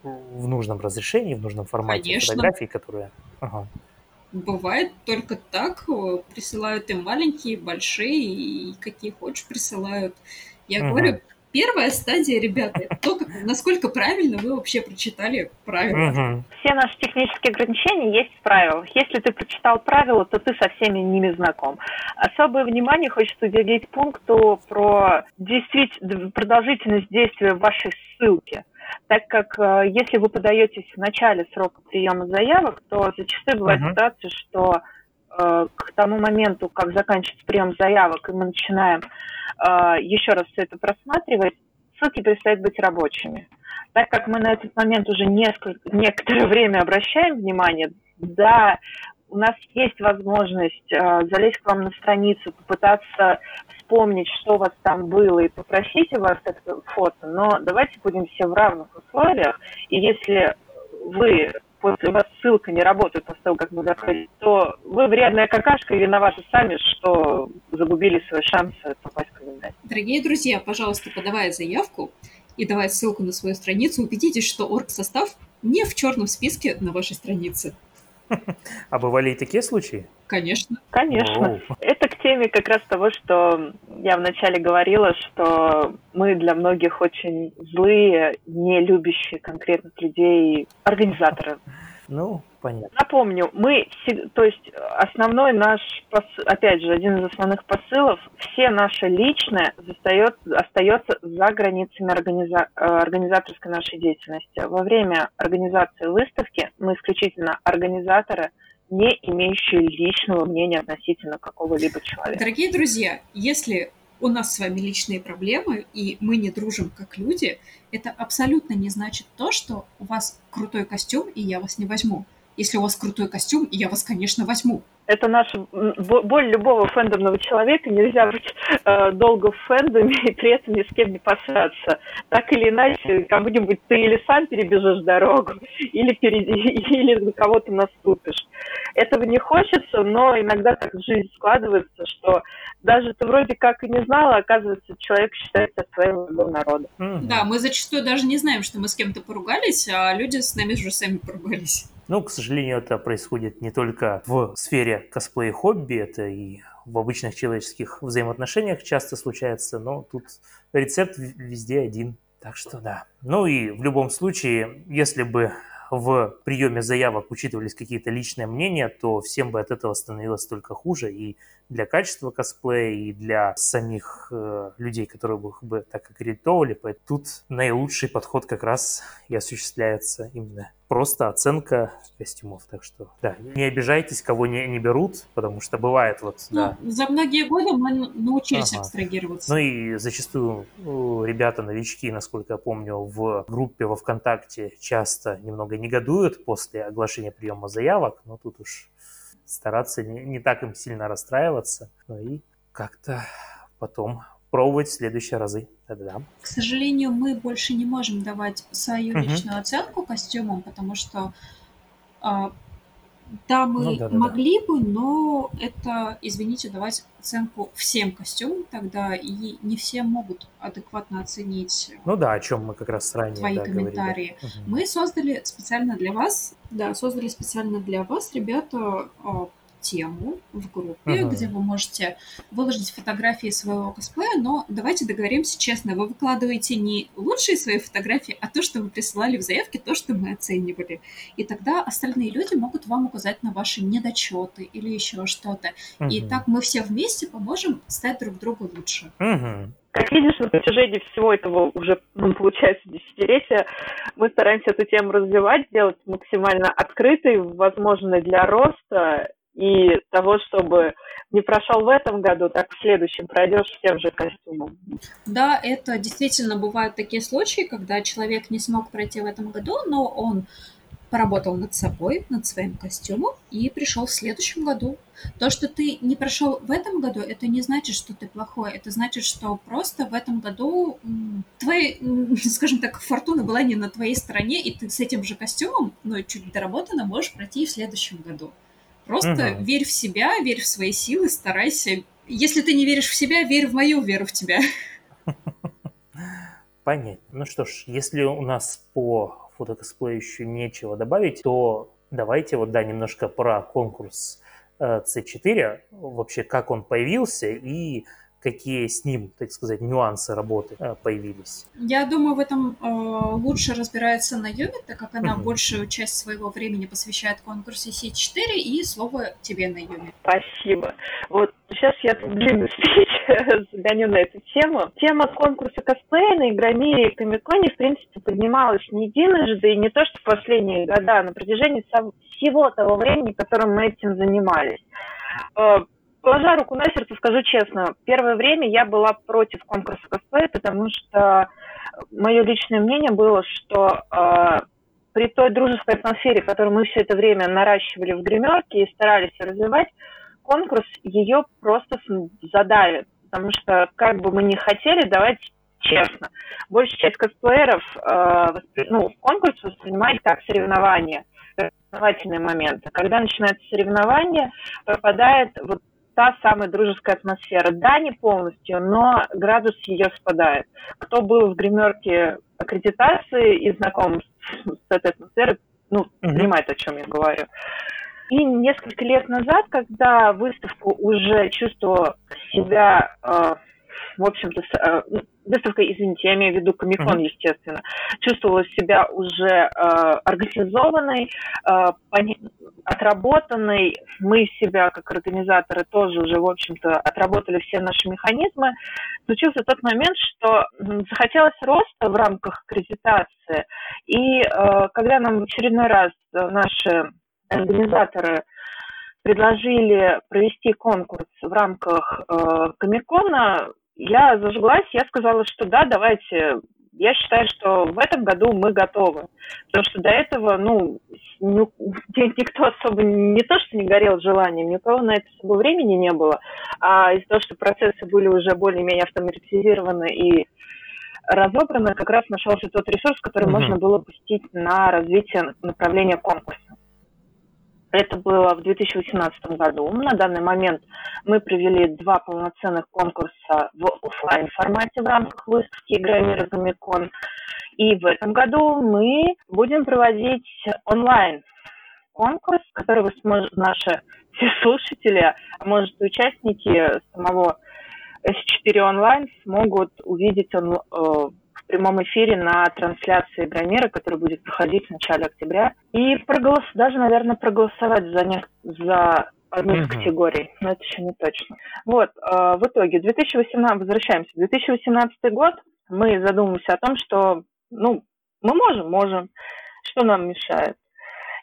в нужном разрешении, в нужном формате Конечно. фотографии, которые... Ага. Бывает только так, э, присылают и маленькие, и большие, и какие хочешь присылают. Я Мгм. говорю, первая стадия, ребята, то, как, насколько правильно вы вообще прочитали правила. Угу. Все наши технические ограничения есть в правилах. Если ты прочитал правила, то ты со всеми ними знаком. Особое внимание хочется уделить пункту про продолжительность действия вашей ссылки так как э, если вы подаетесь в начале срока приема заявок, то зачастую бывает uh-huh. ситуация, что э, к тому моменту, как заканчивается прием заявок, и мы начинаем э, еще раз все это просматривать, ссылки перестают быть рабочими. Так как мы на этот момент уже несколько, некоторое *laughs* время обращаем внимание, да, у нас есть возможность э, залезть к вам на страницу, попытаться вспомнить, что у вас там было, и попросить у вас это фото, но давайте будем все в равных условиях, и если вы после вас ссылка не работает после того, как вы заходите, то вы вредная какашка и виноваты сами, что загубили свой шанс попасть в календарь. Дорогие друзья, пожалуйста, подавая заявку и давая ссылку на свою страницу, убедитесь, что орг-состав не в черном списке на вашей странице. А бывали и такие случаи? Конечно. Конечно. Оу. Это к теме как раз того, что я вначале говорила, что мы для многих очень злые, не любящие конкретных людей, организаторы. Ну, понятно. Напомню, мы, то есть основной наш, опять же, один из основных посылов, все наше личное застает, остается за границами организа, э, организаторской нашей деятельности. Во время организации выставки мы исключительно организаторы, не имеющие личного мнения относительно какого-либо человека. Дорогие друзья, если у нас с вами личные проблемы, и мы не дружим как люди, это абсолютно не значит то, что у вас крутой костюм, и я вас не возьму. Если у вас крутой костюм, я вас, конечно, возьму. Это наша боль любого фэндомного человека. Нельзя быть э, долго в фэндоме и при этом ни с кем не посраться. Так или иначе, кому-нибудь ты или сам перебежишь дорогу, или, перед... *laughs* или на кого-то наступишь. Этого не хочется, но иногда так жизнь складывается, что даже ты вроде как и не знала, оказывается, человек считает себя своим врагом народа. Да, мы зачастую даже не знаем, что мы с кем-то поругались, а люди с нами уже сами поругались. Ну, к сожалению, это происходит не только в сфере косплей-хобби, это и в обычных человеческих взаимоотношениях часто случается, но тут рецепт везде один. Так что да. Ну и в любом случае, если бы в приеме заявок учитывались какие-то личные мнения, то всем бы от этого становилось только хуже. И для качества косплея, и для самих э, людей, которые бы, бы так аккредитовали. Поэтому тут наилучший подход как раз и осуществляется именно просто оценка костюмов. Так что, да, не обижайтесь, кого не, не берут, потому что бывает вот, ну, да. За многие годы мы научились ага. абстрагироваться. Ну и зачастую ребята, новички, насколько я помню, в группе во ВКонтакте часто немного негодуют после оглашения приема заявок, но тут уж стараться не, не так им сильно расстраиваться, ну и как-то потом пробовать в следующие разы. Да-да. К сожалению, мы больше не можем давать свою угу. личную оценку костюмам, потому что а, да, мы ну, да, да, могли да. бы, но это, извините, давать оценку всем костюмам тогда, и не все могут адекватно оценить. Ну да, о чем мы как раз ранее твои да, комментарии. Угу. Мы создали специально для вас, да, создали специально для вас, ребята, а, тему в группе, uh-huh. где вы можете выложить фотографии своего косплея, но давайте договоримся честно, вы выкладываете не лучшие свои фотографии, а то, что вы присылали в заявке, то, что мы оценивали. И тогда остальные люди могут вам указать на ваши недочеты или еще что-то. Uh-huh. И так мы все вместе поможем стать друг другу лучше. Uh-huh. Как видишь, на протяжении всего этого уже, ну, получается, десятилетия мы стараемся эту тему развивать, делать максимально открытой, возможной для роста и того, чтобы не прошел в этом году, так в следующем пройдешь с тем же костюмом. Да, это действительно бывают такие случаи, когда человек не смог пройти в этом году, но он поработал над собой, над своим костюмом и пришел в следующем году. То, что ты не прошел в этом году, это не значит, что ты плохой. Это значит, что просто в этом году твоя, *laughs* скажем так, фортуна была не на твоей стороне, и ты с этим же костюмом, но чуть доработанно, можешь пройти и в следующем году. Просто угу. верь в себя, верь в свои силы, старайся. Если ты не веришь в себя, верь в мою веру в тебя. *laughs* Понятно. Ну что ж, если у нас по фотокосплею еще нечего добавить, то давайте вот, да, немножко про конкурс C4, э, вообще как он появился и какие с ним, так сказать, нюансы работы э, появились? Я думаю, в этом э, лучше разбирается Наюми, так как она угу. большую часть своего времени посвящает конкурсу C4, и слово тебе, Наюми. Спасибо. Вот сейчас я длинный спич *laughs* загоню на эту тему. Тема конкурса косплея на Игромире и Комиконе, в принципе, поднималась не единожды, и не то, что в последние года, а на протяжении всего того времени, которым мы этим занимались. Положа руку на сердце, скажу честно, первое время я была против конкурса косплея, потому что мое личное мнение было, что э, при той дружеской атмосфере, которую мы все это время наращивали в гримерке и старались развивать, конкурс ее просто задавит. Потому что, как бы мы ни хотели, давайте честно, большая часть косплееров э, ну, конкурс воспринимает как соревнование, соревновательные моменты. Когда начинается соревнование, пропадает вот та самая дружеская атмосфера. Да, не полностью, но градус ее спадает. Кто был в гримерке аккредитации и знаком с, этой атмосферой, ну, mm-hmm. понимает, о чем я говорю. И несколько лет назад, когда выставку уже чувствовала себя э, в общем-то, э, выставка, извините, я имею в виду Комикон, mm-hmm. естественно, чувствовала себя уже э, организованной, э, отработанной. Мы себя, как организаторы, тоже уже, в общем-то, отработали все наши механизмы. Случился тот момент, что захотелось роста в рамках аккредитации, и э, когда нам в очередной раз наши организаторы предложили провести конкурс в рамках э, Комикона, я зажглась, я сказала, что да, давайте. Я считаю, что в этом году мы готовы. Потому что до этого, ну, *laughs* никто особо не то, что не горел желанием, ни у кого на это особо времени не было. А из-за того, что процессы были уже более-менее автоматизированы и разобраны, как раз нашелся тот ресурс, который mm-hmm. можно было пустить на развитие направления конкурса. Это было в 2018 году. На данный момент мы провели два полноценных конкурса в офлайн формате в рамках выставки Игромир Комикон. И в этом году мы будем проводить онлайн конкурс, который вы сможете, наши *laughs* все слушатели, а может участники самого S4 онлайн смогут увидеть он, э, в прямом эфире на трансляции Громера, которая будет проходить в начале октября. И проголос... даже, наверное, проголосовать за, не... за одну из категорий, но это еще не точно. Вот, э, в итоге, 2018, возвращаемся, 2018 год, мы задумываемся о том, что, ну, мы можем, можем, что нам мешает.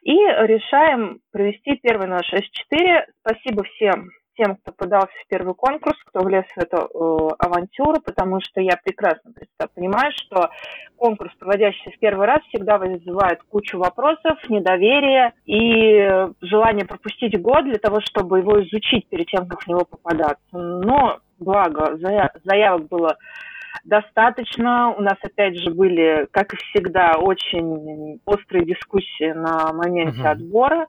И решаем провести первый наш S4. Спасибо всем тем, кто подался в первый конкурс, кто влез в эту э, авантюру, потому что я прекрасно понимаю, что конкурс, проводящийся в первый раз, всегда вызывает кучу вопросов, недоверие и желание пропустить год для того, чтобы его изучить перед тем, как в него попадаться. Но благо заявок было достаточно. У нас, опять же, были, как и всегда, очень острые дискуссии на моменте uh-huh. отбора.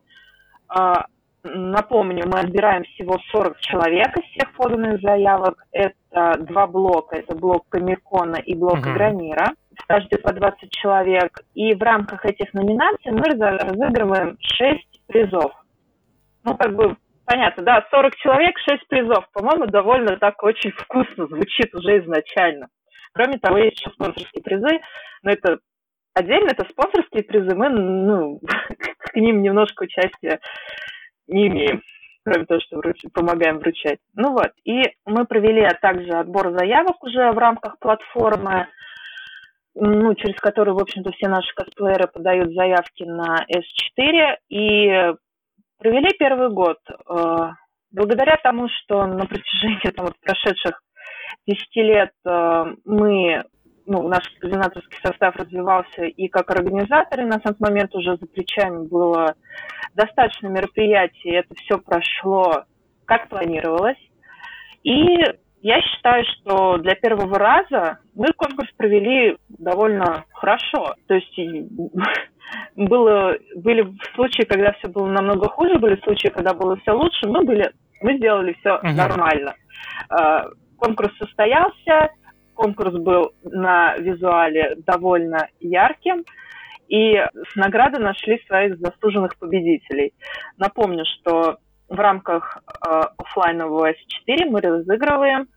Напомню, мы отбираем всего 40 человек из всех поданных заявок. Это два блока. Это блок Комикона и блок. Игромира. В каждый по 20 человек. И в рамках этих номинаций мы разыгрываем 6 призов. Ну, как бы, понятно, да, 40 человек, 6 призов. По-моему, довольно так очень вкусно звучит уже изначально. Кроме того, есть еще спонсорские призы, но это отдельно, это спонсорские призы, мы ну, *laughs* к ним немножко участия не имеем, кроме того, что вруч... помогаем вручать. Ну вот, и мы провели также отбор заявок уже в рамках платформы, ну, через которую, в общем-то, все наши косплееры подают заявки на S4, и провели первый год. Э, благодаря тому, что на протяжении там, вот, прошедших 10 лет э, мы ну, наш координаторский состав развивался и как организаторы. На тот момент уже за плечами было достаточно мероприятий, это все прошло как планировалось. И я считаю, что для первого раза мы конкурс провели довольно хорошо. То есть было, были случаи, когда все было намного хуже, были случаи, когда было все лучше. Мы, были, мы сделали все uh-huh. нормально. А, конкурс состоялся, конкурс был на визуале довольно ярким, и награды нашли своих заслуженных победителей. Напомню, что в рамках э, офлайнового S4 мы разыгрываем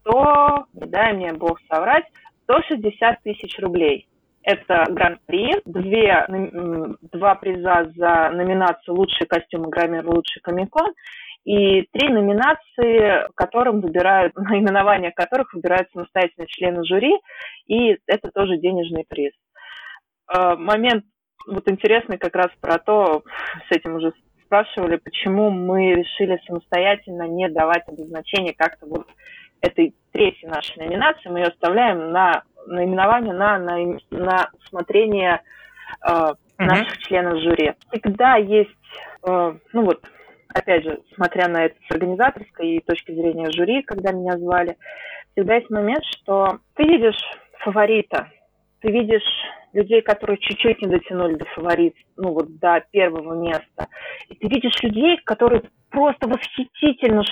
100, не дай мне бог соврать, 160 тысяч рублей. Это гран-при, две, два приза за номинацию «Лучший костюм Игромир», «Лучший комикон» и три номинации, которым выбирают, *laughs* наименования которых выбирают самостоятельно члены жюри, и это тоже денежный приз. Э, момент вот интересный как раз про то, *laughs* с этим уже спрашивали, почему мы решили самостоятельно не давать обозначение как-то вот этой третьей нашей номинации, мы ее оставляем на наименование на, на, на усмотрение э, наших членов жюри. Всегда есть, э, ну вот, опять же, смотря на это с организаторской точки зрения жюри, когда меня звали, всегда есть момент, что ты видишь фаворита, ты видишь людей, которые чуть-чуть не дотянули до фаворит, ну вот до первого места. И ты видишь людей, которые просто восхитительно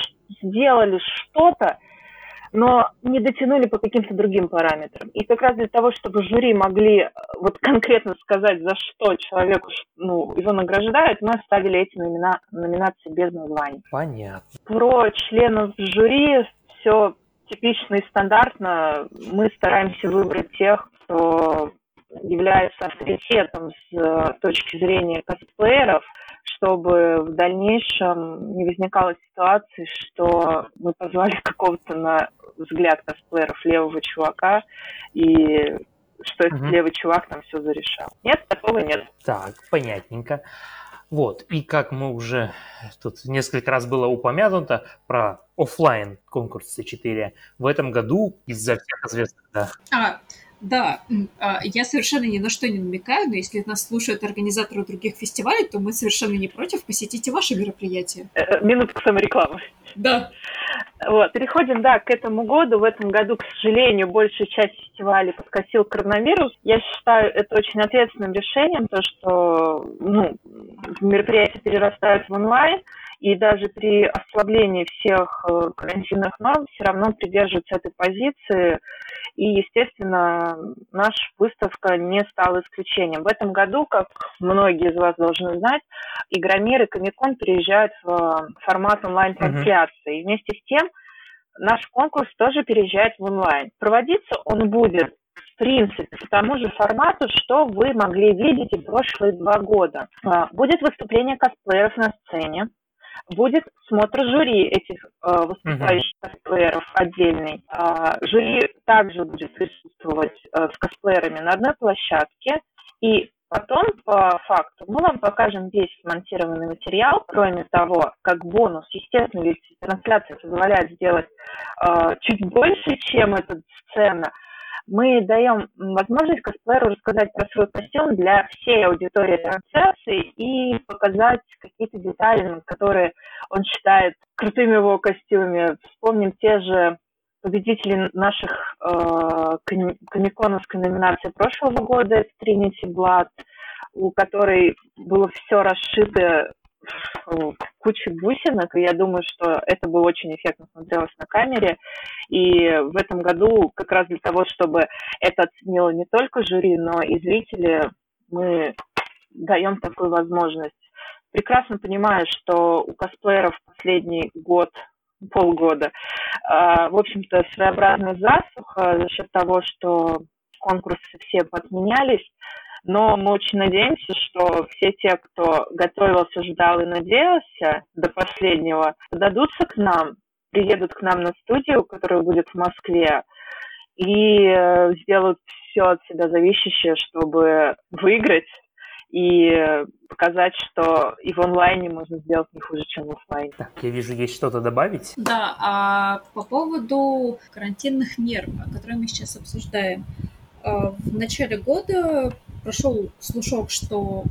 сделали что-то, но не дотянули по каким-то другим параметрам. И как раз для того, чтобы жюри могли э, вот конкретно сказать, за что человеку ну, его награждают, мы оставили эти номина номинации без названий. Понятно. Про членов жюри все типично и стандартно. Мы стараемся выбрать тех, кто является авторитетом с э, точки зрения косплееров, чтобы в дальнейшем не возникало ситуации, что мы позвали *laughs* какого-то на взгляд косплееров левого чувака, и что этот угу. левый чувак там все зарешал. Нет, такого нет. Так, понятненько. Вот, и как мы уже тут несколько раз было упомянуто про офлайн конкурс C4, в этом году из-за всех известных, да. А, да, а, я совершенно ни на что не намекаю, но если нас слушают организаторы других фестивалей, то мы совершенно не против, посетите ваши мероприятия. Э, минутку саморекламы. Да. Вот, переходим, да, к этому году. В этом году, к сожалению, большая часть фестивалей подкосил коронавирус. Я считаю это очень ответственным решением, то, что ну, мероприятия перерастают в онлайн, и даже при ослаблении всех э, карантинных норм все равно придерживаются этой позиции. И, естественно, наша выставка не стала исключением. В этом году, как многие из вас должны знать, Игромир и Комикон переезжают в формат онлайн-трансляции. И вместе с тем наш конкурс тоже переезжает в онлайн. Проводиться он будет в принципе, по тому же формату, что вы могли видеть и прошлые два года. А, будет выступление косплееров на сцене, будет смотр жюри этих э, выступающих uh-huh. косплееров отдельный. Э, жюри также будет присутствовать э, с косплеерами на одной площадке. И потом, по факту, мы вам покажем весь смонтированный материал. Кроме того, как бонус, естественно, ведь трансляция позволяет сделать э, чуть больше, чем эта сцена – мы даем возможность косплееру рассказать про свой костюм для всей аудитории трансляции и показать какие-то детали, которые он считает крутыми в его костюме. Вспомним те же победители наших э, комиконовской номинации прошлого года, Trinity Blood, у которой было все расшито кучи бусинок, и я думаю, что это бы очень эффектно смотрелось на камере. И в этом году как раз для того, чтобы это оценило не только жюри, но и зрители, мы даем такую возможность. Прекрасно понимаю, что у косплееров последний год полгода. А, в общем-то, своеобразная засуха за счет того, что конкурсы все подменялись. Но мы очень надеемся, что все те, кто готовился, ждал и надеялся до последнего, дадутся к нам, приедут к нам на студию, которая будет в Москве, и э, сделают все от себя зависящее, чтобы выиграть и показать, что и в онлайне можно сделать не хуже, чем в офлайне. Так, я вижу, есть что-то добавить? Да, а по поводу карантинных мер, которые мы сейчас обсуждаем. А, в начале года прошел слушок, что,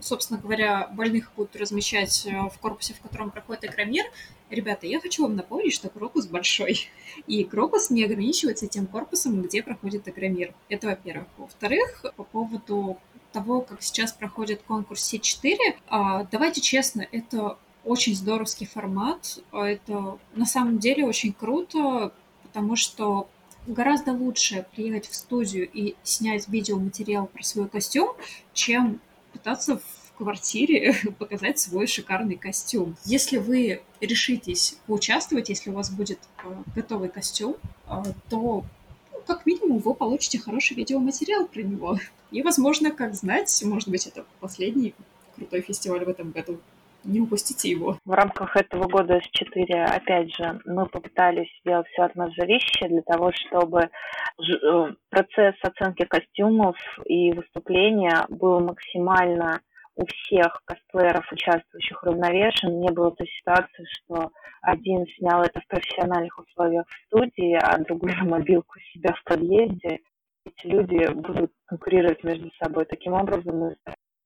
собственно говоря, больных будут размещать э, в корпусе, в котором проходит игромир. Ребята, я хочу вам напомнить, что корпус большой. И корпус не ограничивается тем корпусом, где проходит игромир. Это во-первых. Во-вторых, по поводу того, как сейчас проходит конкурс С4, а, давайте честно, это очень здоровский формат. Это на самом деле очень круто, потому что гораздо лучше приехать в студию и снять видеоматериал про свой костюм, чем пытаться квартире *laughs* показать свой шикарный костюм. Если вы решитесь поучаствовать, если у вас будет э, готовый костюм, э, то ну, как минимум вы получите хороший видеоматериал про него. И, возможно, как знать, может быть, это последний крутой фестиваль в этом году не упустите его. В рамках этого года S4, опять же, мы попытались сделать все нас зависящее для того, чтобы э, процесс оценки костюмов и выступления был максимально у всех косплееров, участвующих равновешен. Не было той ситуации, что один снял это в профессиональных условиях в студии, а другой на мобилку себя в подъезде. Эти люди будут конкурировать между собой. Таким образом, мы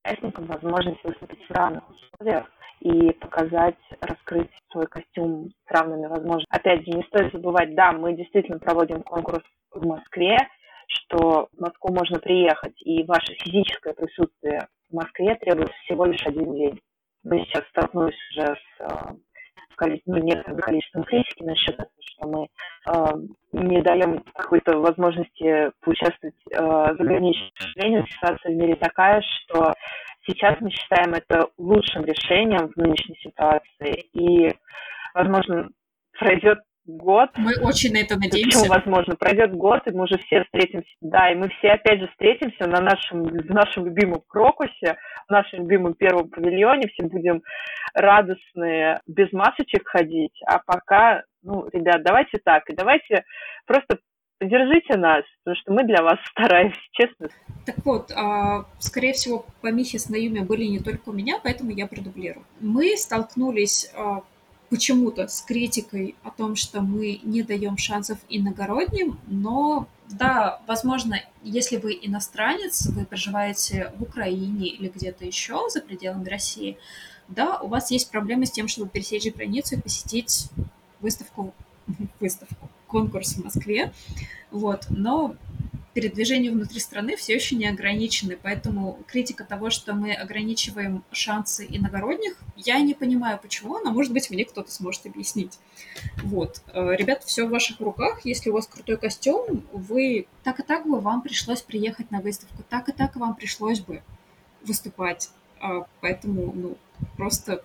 участникам возможность выступить в равных условиях и показать, раскрыть свой костюм с равными возможностями. Опять же, не стоит забывать, да, мы действительно проводим конкурс в Москве, что в Москву можно приехать, и ваше физическое присутствие в Москве требует всего лишь один день. Мы сейчас столкнулись уже с ну, некоторым количеством критики насчет того, что мы э, не даем какой-то возможности поучаствовать э, за границей. К сожалению, ситуация в мире такая, что Сейчас мы считаем это лучшим решением в нынешней ситуации. И, возможно, пройдет год. Мы очень на это надеемся. Почему возможно? Пройдет год, и мы уже все встретимся. Да, и мы все опять же встретимся на нашем, в нашем любимом Крокусе, в нашем любимом первом павильоне. Все будем радостные, без масочек ходить. А пока, ну, ребят, давайте так. И давайте просто Поддержите нас, потому что мы для вас *laughs* стараемся, честно. Так вот, а, скорее всего, помехи с Наюми были не только у меня, поэтому я продублирую. Мы столкнулись а, почему-то с критикой о том, что мы не даем шансов иногородним, но да, возможно, если вы иностранец, вы проживаете в Украине или где-то еще за пределами России, да, у вас есть проблемы с тем, чтобы пересечь границу и посетить выставку, *laughs* выставку, конкурс в Москве, вот, но передвижение внутри страны все еще не ограничены, поэтому критика того, что мы ограничиваем шансы иногородних, я не понимаю, почему, но, может быть, мне кто-то сможет объяснить. Вот. Э, ребят, все в ваших руках. Если у вас крутой костюм, вы... Так и так бы вам пришлось приехать на выставку, так и так вам пришлось бы выступать. А, поэтому, ну, просто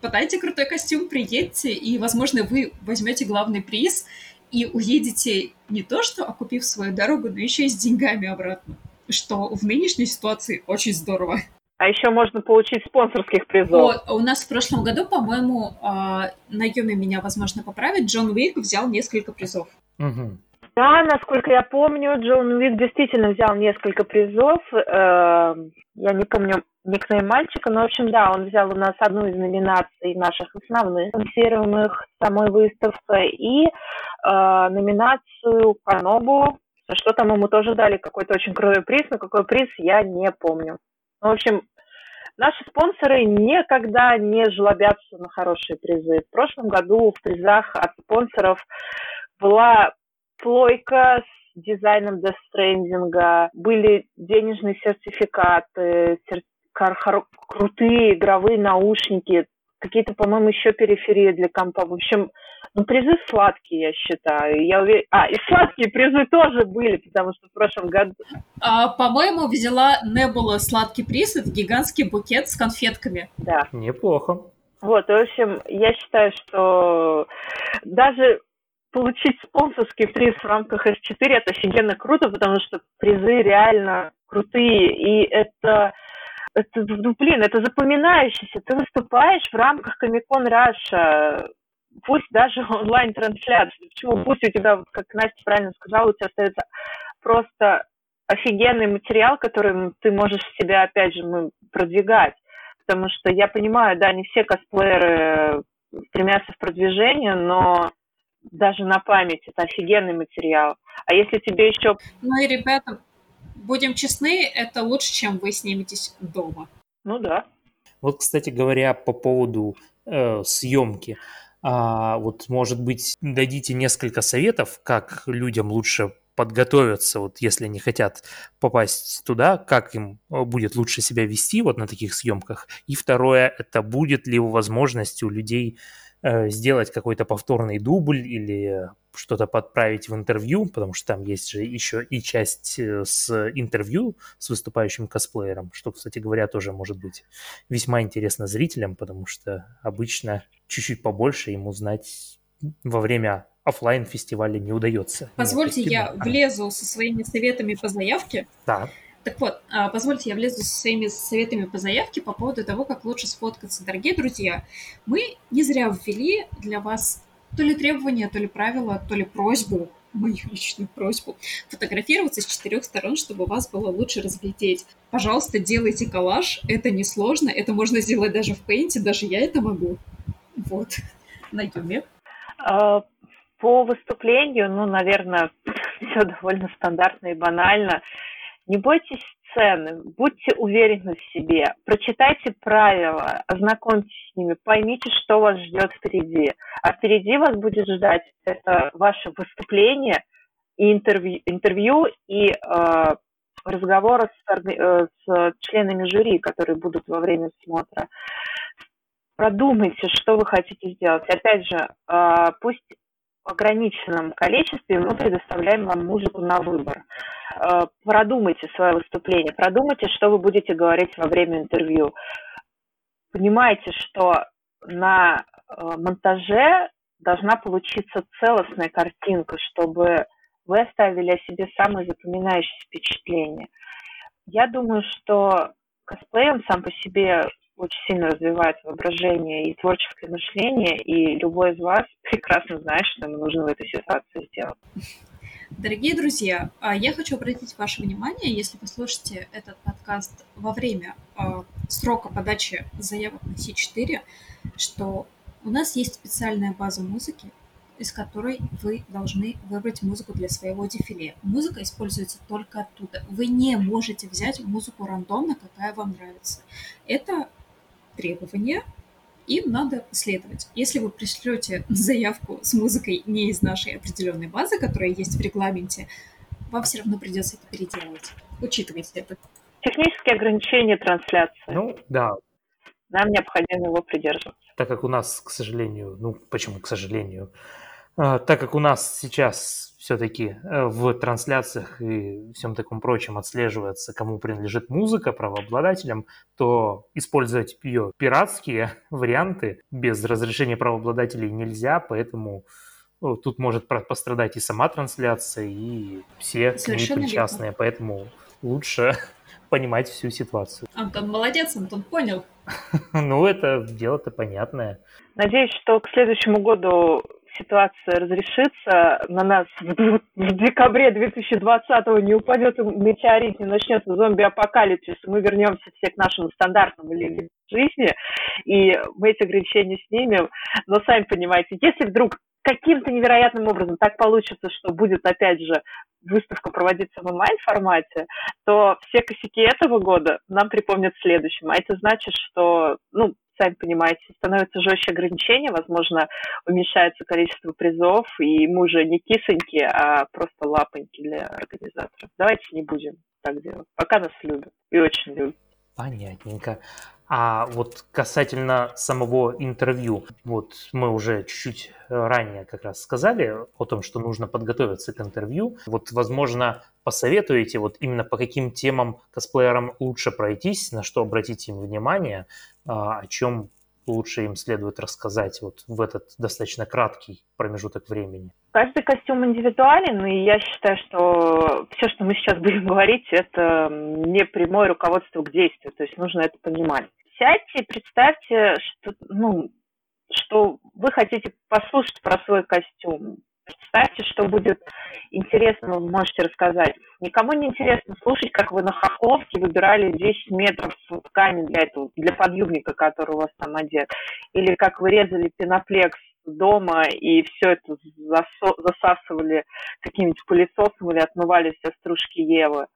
подайте крутой костюм, приедьте, и, возможно, вы возьмете главный приз, и уедете не то что окупив свою дорогу, но еще и с деньгами обратно, что в нынешней ситуации очень здорово. А еще можно получить спонсорских призов. Вот, у нас в прошлом году, по-моему, э, на Юме меня, возможно, поправить, Джон Уик взял несколько призов. Угу. Да, насколько я помню, Джон Уик действительно взял несколько призов. Э, я не помню никнейм мальчика, но, в общем, да, он взял у нас одну из номинаций наших основных, спонсируемых самой выставкой, и э, номинацию Канобу, за что там ему тоже дали какой-то очень крутой приз, но какой приз я не помню. Ну, в общем, наши спонсоры никогда не жлобятся на хорошие призы. В прошлом году в призах от спонсоров была плойка с дизайном Stranding, были денежные сертификаты, сер... крутые игровые наушники, какие-то, по-моему, еще периферии для компа. В общем, ну, призы сладкие, я считаю. Я уверен... А, и сладкие призы тоже были, потому что в прошлом году... А, по-моему, взяла Небула сладкий приз. Это гигантский букет с конфетками. Да. Неплохо. Вот, в общем, я считаю, что даже получить спонсорский приз в рамках S4 это офигенно круто, потому что призы реально крутые, и это это, ну, блин, это запоминающееся. Ты выступаешь в рамках Комикон Раша, пусть даже *laughs* онлайн-трансляции. Почему? Пусть у тебя, как Настя правильно сказала, у тебя остается просто офигенный материал, который ты можешь себя, опять же, продвигать. Потому что я понимаю, да, не все косплееры стремятся в продвижение, но даже на память это офигенный материал. А если тебе еще... Ну и, ребята, будем честны, это лучше, чем вы сниметесь дома. Ну да. Вот, кстати говоря, по поводу э, съемки. А, вот, может быть, дадите несколько советов, как людям лучше подготовиться, вот если они хотят попасть туда, как им э, будет лучше себя вести вот на таких съемках. И второе, это будет ли возможность у людей сделать какой-то повторный дубль или что-то подправить в интервью, потому что там есть же еще и часть э, с интервью с выступающим косплеером, что, кстати говоря, тоже может быть весьма интересно зрителям, потому что обычно чуть-чуть побольше ему знать во время офлайн фестиваля не удается. Позвольте, я влезу со своими советами по заявке. Да. Так вот, а, позвольте, я влезу со своими советами по заявке по поводу того, как лучше сфоткаться. Дорогие друзья, мы не зря ввели для вас то ли требования, то ли правила, то ли просьбу, мою личную просьбу, фотографироваться с четырех сторон, чтобы вас было лучше разглядеть. Пожалуйста, делайте коллаж, это несложно, это можно сделать даже в пейнте, даже я это могу. Вот, на Юме. А, по выступлению, ну, наверное, *laughs* все довольно стандартно и банально. Не бойтесь сцены, будьте уверены в себе, прочитайте правила, ознакомьтесь с ними, поймите, что вас ждет впереди. А впереди вас будет ждать это ваше выступление и интервью, интервью и э, разговоры с, э, с членами жюри, которые будут во время смотра. Продумайте, что вы хотите сделать. Опять же, э, пусть ограниченном количестве мы предоставляем вам музыку на выбор. Э, продумайте свое выступление, продумайте, что вы будете говорить во время интервью. Понимаете, что на э, монтаже должна получиться целостная картинка, чтобы вы оставили о себе самые запоминающиеся впечатления. Я думаю, что косплей, он сам по себе очень сильно развивает воображение и творческое мышление, и любой из вас *laughs* прекрасно знает, что ему нужно в этой ситуации сделать. Дорогие друзья, а, я хочу обратить ваше внимание, если вы слушаете этот подкаст во время а, срока подачи заявок на С4, что у нас есть специальная база музыки, из которой вы должны выбрать музыку для своего дефиле. Музыка используется только оттуда. Вы не можете взять музыку рандомно, какая вам нравится. Это требование, им надо следовать. Если вы пришлете заявку с музыкой не из нашей определенной базы, которая есть в регламенте, вам все равно придется это переделывать. Учитывайте это. Технические ограничения трансляции. Ну, да. Нам необходимо его придерживаться. Так как у нас, к сожалению, ну, почему к сожалению, а, так как у нас сейчас все-таки э, в трансляциях и всем таком прочем отслеживается, кому принадлежит музыка правообладателям, то использовать ее пиратские *laughs* варианты без разрешения правообладателей нельзя, поэтому э, тут может пострадать и сама трансляция, и все Совершенно причастные, поэтому лучше *laughs* понимать всю ситуацию. Антон молодец, Антон понял. *laughs* ну, это дело-то понятное. Надеюсь, что к следующему году ситуация разрешится, на нас в, *laughs* в декабре 2020 не упадет метеорит, не начнется зомби-апокалипсис, мы вернемся все к нашему стандартному жизни, и мы эти ограничения снимем. Но сами понимаете, если вдруг каким-то невероятным образом так получится, что будет, опять же, выставка проводиться в онлайн-формате, то все косяки этого года нам припомнят в следующем. А это значит, что, ну, сами понимаете, становятся жестче ограничения, возможно, уменьшается количество призов, и мы уже не кисоньки, а просто лапоньки для организаторов. Давайте не будем так делать. Пока нас любят и очень любят. Понятненько. А вот касательно самого интервью, вот мы уже чуть-чуть ранее как раз сказали о том, что нужно подготовиться к интервью. Вот, возможно, посоветуете вот именно по каким темам косплеерам лучше пройтись, на что обратить им внимание, а, о чем лучше им следует рассказать вот в этот достаточно краткий промежуток времени? Каждый костюм индивидуален, и я считаю, что все, что мы сейчас будем *laughs* говорить, это не прямое руководство к действию, то есть нужно это понимать. Сядьте и представьте, что, ну, что вы хотите послушать про свой костюм. Представьте, что будет интересно, вы можете рассказать. Никому не интересно слушать, как вы на хохловке выбирали 10 метров ткани для этого, для подъюбника, который у вас там одет. Или как вы резали пеноплекс дома и все это засасывали каким-нибудь пылесосом или отмывали все стружки Евы.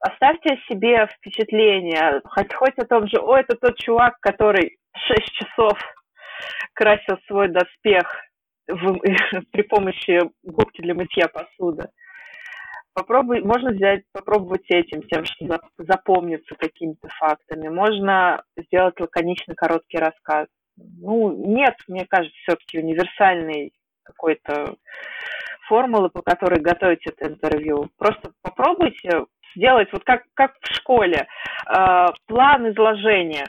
Оставьте себе впечатление, хоть, хоть о том же, о, это тот чувак, который 6 часов красил свой доспех в, *laughs* при помощи губки для мытья посуды. Попробуй, можно взять, попробовать этим, тем, что запомнится какими-то фактами. Можно сделать лаконичный короткий рассказ. Ну, нет, мне кажется, все-таки универсальной какой-то формулы, по которой готовить это интервью. Просто попробуйте сделать вот как, как в школе, э, план изложения.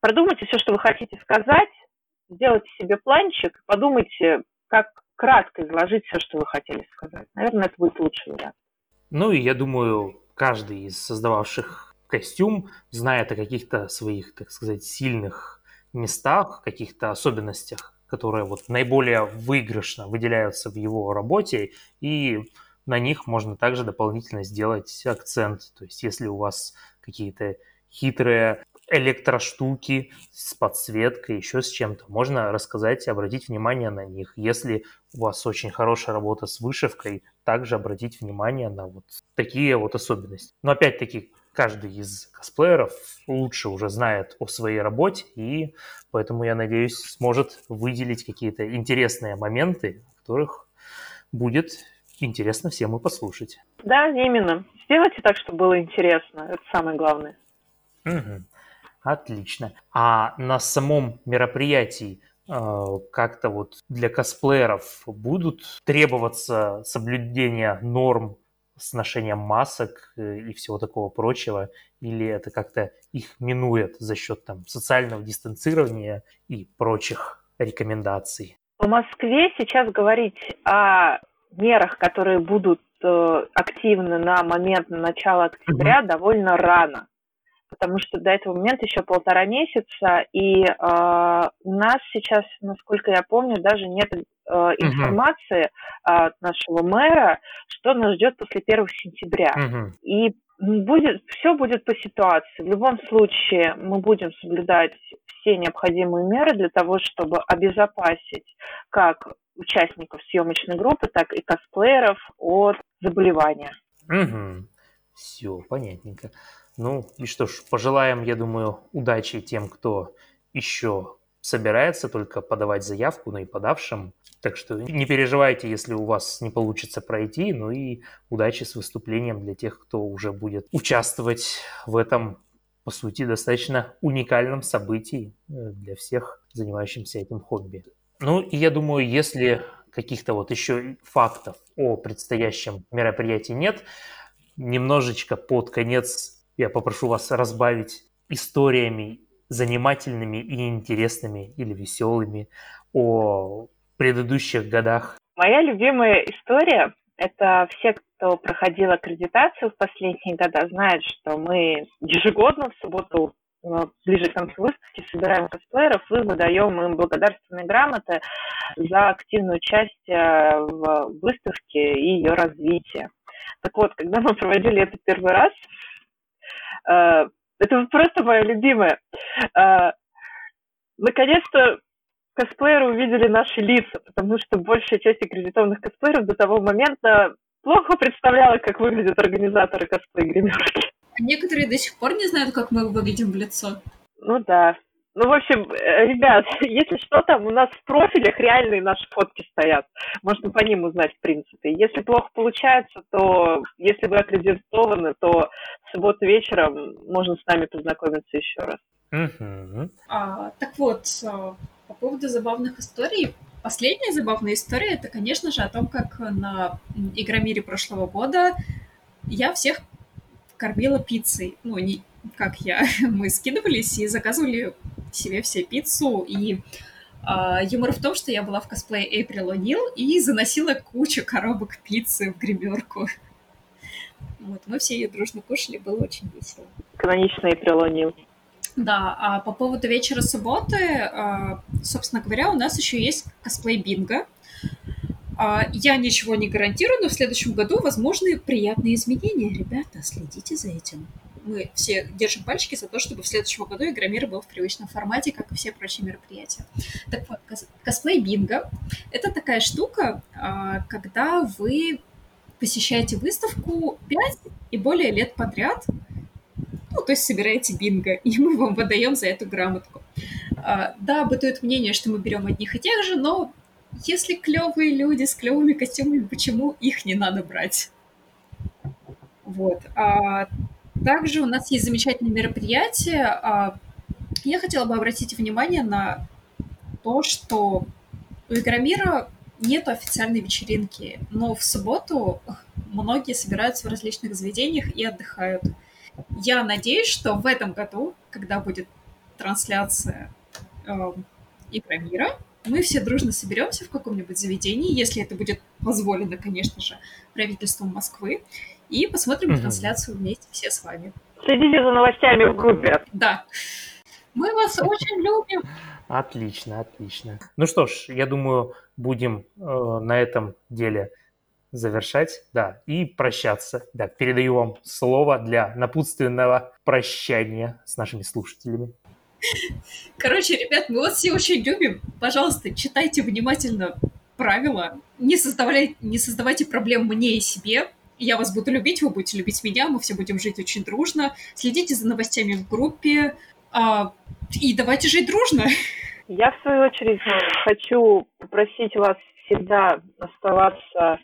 Продумайте все, что вы хотите сказать, сделайте себе планчик, подумайте, как кратко изложить все, что вы хотели сказать. Наверное, это будет лучший вариант. Ну и я думаю, каждый из создававших костюм знает о каких-то своих, так сказать, сильных местах, каких-то особенностях, которые вот наиболее выигрышно выделяются в его работе, и на них можно также дополнительно сделать акцент. То есть если у вас какие-то хитрые электроштуки с подсветкой, еще с чем-то. Можно рассказать и обратить внимание на них. Если у вас очень хорошая работа с вышивкой, также обратить внимание на вот такие вот особенности. Но опять-таки, каждый из косплееров лучше уже знает о своей работе, и поэтому, я надеюсь, сможет выделить какие-то интересные моменты, которых будет интересно всем и послушать. Да, именно. Сделайте так, чтобы было интересно. Это самое главное. Угу. Отлично. А на самом мероприятии э, как-то вот для косплееров будут требоваться соблюдения норм с ношением масок э, и всего такого прочего, или это как-то их минует за счет там социального дистанцирования и прочих рекомендаций? В Москве сейчас говорить о мерах, которые будут э, активны на момент начала октября, угу. довольно рано потому что до этого момента еще полтора месяца, и э, у нас сейчас, насколько я помню, даже нет э, информации угу. от нашего мэра, что нас ждет после 1 сентября. Угу. И будет, все будет по ситуации. В любом случае мы будем соблюдать все необходимые меры для того, чтобы обезопасить как участников съемочной группы, так и косплееров от заболевания. Угу. Все, понятненько. Ну и что ж, пожелаем, я думаю, удачи тем, кто еще собирается только подавать заявку, ну и подавшим. Так что не переживайте, если у вас не получится пройти, ну и удачи с выступлением для тех, кто уже будет участвовать в этом, по сути, достаточно уникальном событии э, для всех занимающихся этим хобби. Ну и я думаю, если каких-то вот еще фактов о предстоящем мероприятии нет, немножечко под конец я попрошу вас разбавить историями занимательными и интересными или веселыми о предыдущих годах. Моя любимая история – это все, кто проходил аккредитацию в последние годы, знают, что мы ежегодно в субботу э, ближе к концу выставки собираем косплееров и выдаем им благодарственные грамоты за активное участие в выставке и ее развитии. Так вот, когда мы проводили это первый раз, это просто мое любимое. Э, наконец-то косплееры увидели наши лица, потому что большая часть аккредитованных косплееров до того момента плохо представляла, как выглядят организаторы косплей-гримерки. Некоторые до сих пор не знают, как мы выглядим в лицо. Ну да. Ну, в общем, э, ребят, *laughs* если что, там у нас в профилях реальные наши фотки стоят. Можно по ним узнать, в принципе. Если плохо получается, то если вы аккредитованы, то в субботу вечером можно с нами познакомиться еще раз. А, так вот, а, по поводу забавных историй. Последняя забавная история, это, конечно же, о том, как на Игромире прошлого года я всех кормила пиццей. Ну, не как я. *laughs* Мы скидывались и заказывали себе все пиццу, и а, юмор в том, что я была в косплее Эйприл О'Нил и заносила кучу коробок пиццы в гримерку. Вот, мы все ее дружно кушали, было очень весело. Каноничная Эйприл О'Нил. Да, а по поводу вечера субботы, а, собственно говоря, у нас еще есть косплей бинго. А, я ничего не гарантирую, но в следующем году возможны приятные изменения. Ребята, следите за этим мы все держим пальчики за то, чтобы в следующем году Игромир был в привычном формате, как и все прочие мероприятия. Так вот, косплей бинго — это такая штука, а, когда вы посещаете выставку 5 и более лет подряд, ну, то есть собираете бинго, и мы вам выдаем за эту грамотку. А, да, бытует мнение, что мы берем одних и тех же, но если клевые люди с клевыми костюмами, почему их не надо брать? Вот. А также у нас есть замечательное мероприятие. А, я хотела бы обратить внимание на то, что у Игромира нет официальной вечеринки, но в субботу многие собираются в различных заведениях и отдыхают. Я надеюсь, что в этом году, когда будет трансляция э, Игра мира, мы все дружно соберемся в каком-нибудь заведении, если это будет позволено, конечно же, правительством Москвы, и посмотрим mm-hmm. трансляцию вместе все с вами. Следите за новостями в группе. Да. Мы вас очень любим. Отлично, отлично. Ну что ж, я думаю, будем э, на этом деле завершать, да, и прощаться. Да, передаю вам слово для напутственного прощания с нашими слушателями. Короче, ребят, мы вас все очень любим. Пожалуйста, читайте внимательно правила. Не, создавайте, не создавайте проблем мне и себе. Я вас буду любить, вы будете любить меня, мы все будем жить очень дружно. Следите за новостями в группе. А, и давайте жить дружно. Я, в свою очередь, хочу попросить вас всегда оставаться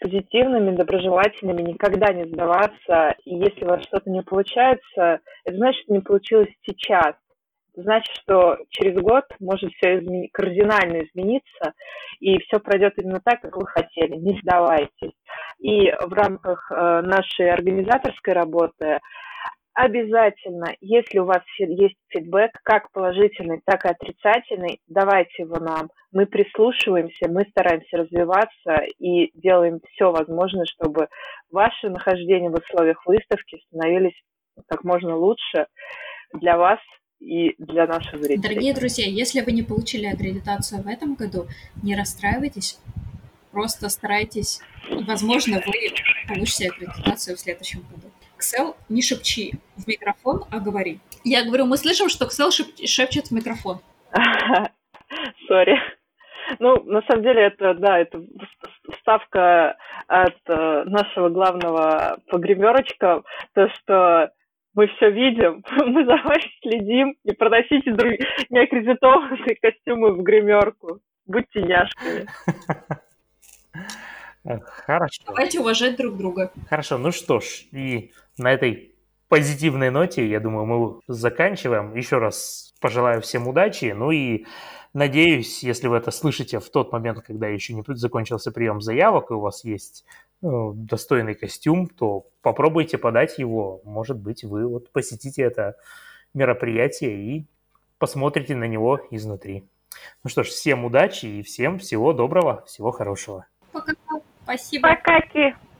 позитивными, доброжелательными, никогда не сдаваться. И если у вас что-то не получается, это значит, что не получилось сейчас значит, что через год может все измени- кардинально измениться, и все пройдет именно так, как вы хотели. Не сдавайтесь. И в рамках э, нашей организаторской работы обязательно, если у вас есть фидбэк, как положительный, так и отрицательный, давайте его нам. Мы прислушиваемся, мы стараемся развиваться и делаем все возможное, чтобы ваше нахождение в условиях выставки становились как можно лучше для вас и для наших зрителей. Дорогие друзья, если вы не получили аккредитацию в этом году, не расстраивайтесь, просто старайтесь, и, возможно, вы получите аккредитацию в следующем году. Ксел, не шепчи в микрофон, а говори. Я говорю, мы слышим, что Ксел шеп... шепчет в микрофон. *laughs* Сори. Ну, на самом деле, это, да, это ставка от э, нашего главного погремерочка, то, что мы все видим, *laughs* мы за вами следим, не проносите друг... неаккредитованные *laughs* костюмы в гримерку. Будьте няшками. Хорошо. Давайте уважать друг друга. Хорошо, ну что ж, и на этой позитивной ноте, я думаю, мы заканчиваем. Еще раз пожелаю всем удачи, ну и надеюсь, если вы это слышите в тот момент, когда еще не закончился прием заявок, и у вас есть достойный костюм, то попробуйте подать его. Может быть, вы вот посетите это мероприятие и посмотрите на него изнутри. Ну что ж, всем удачи и всем всего доброго, всего хорошего. Пока. Спасибо. Пока.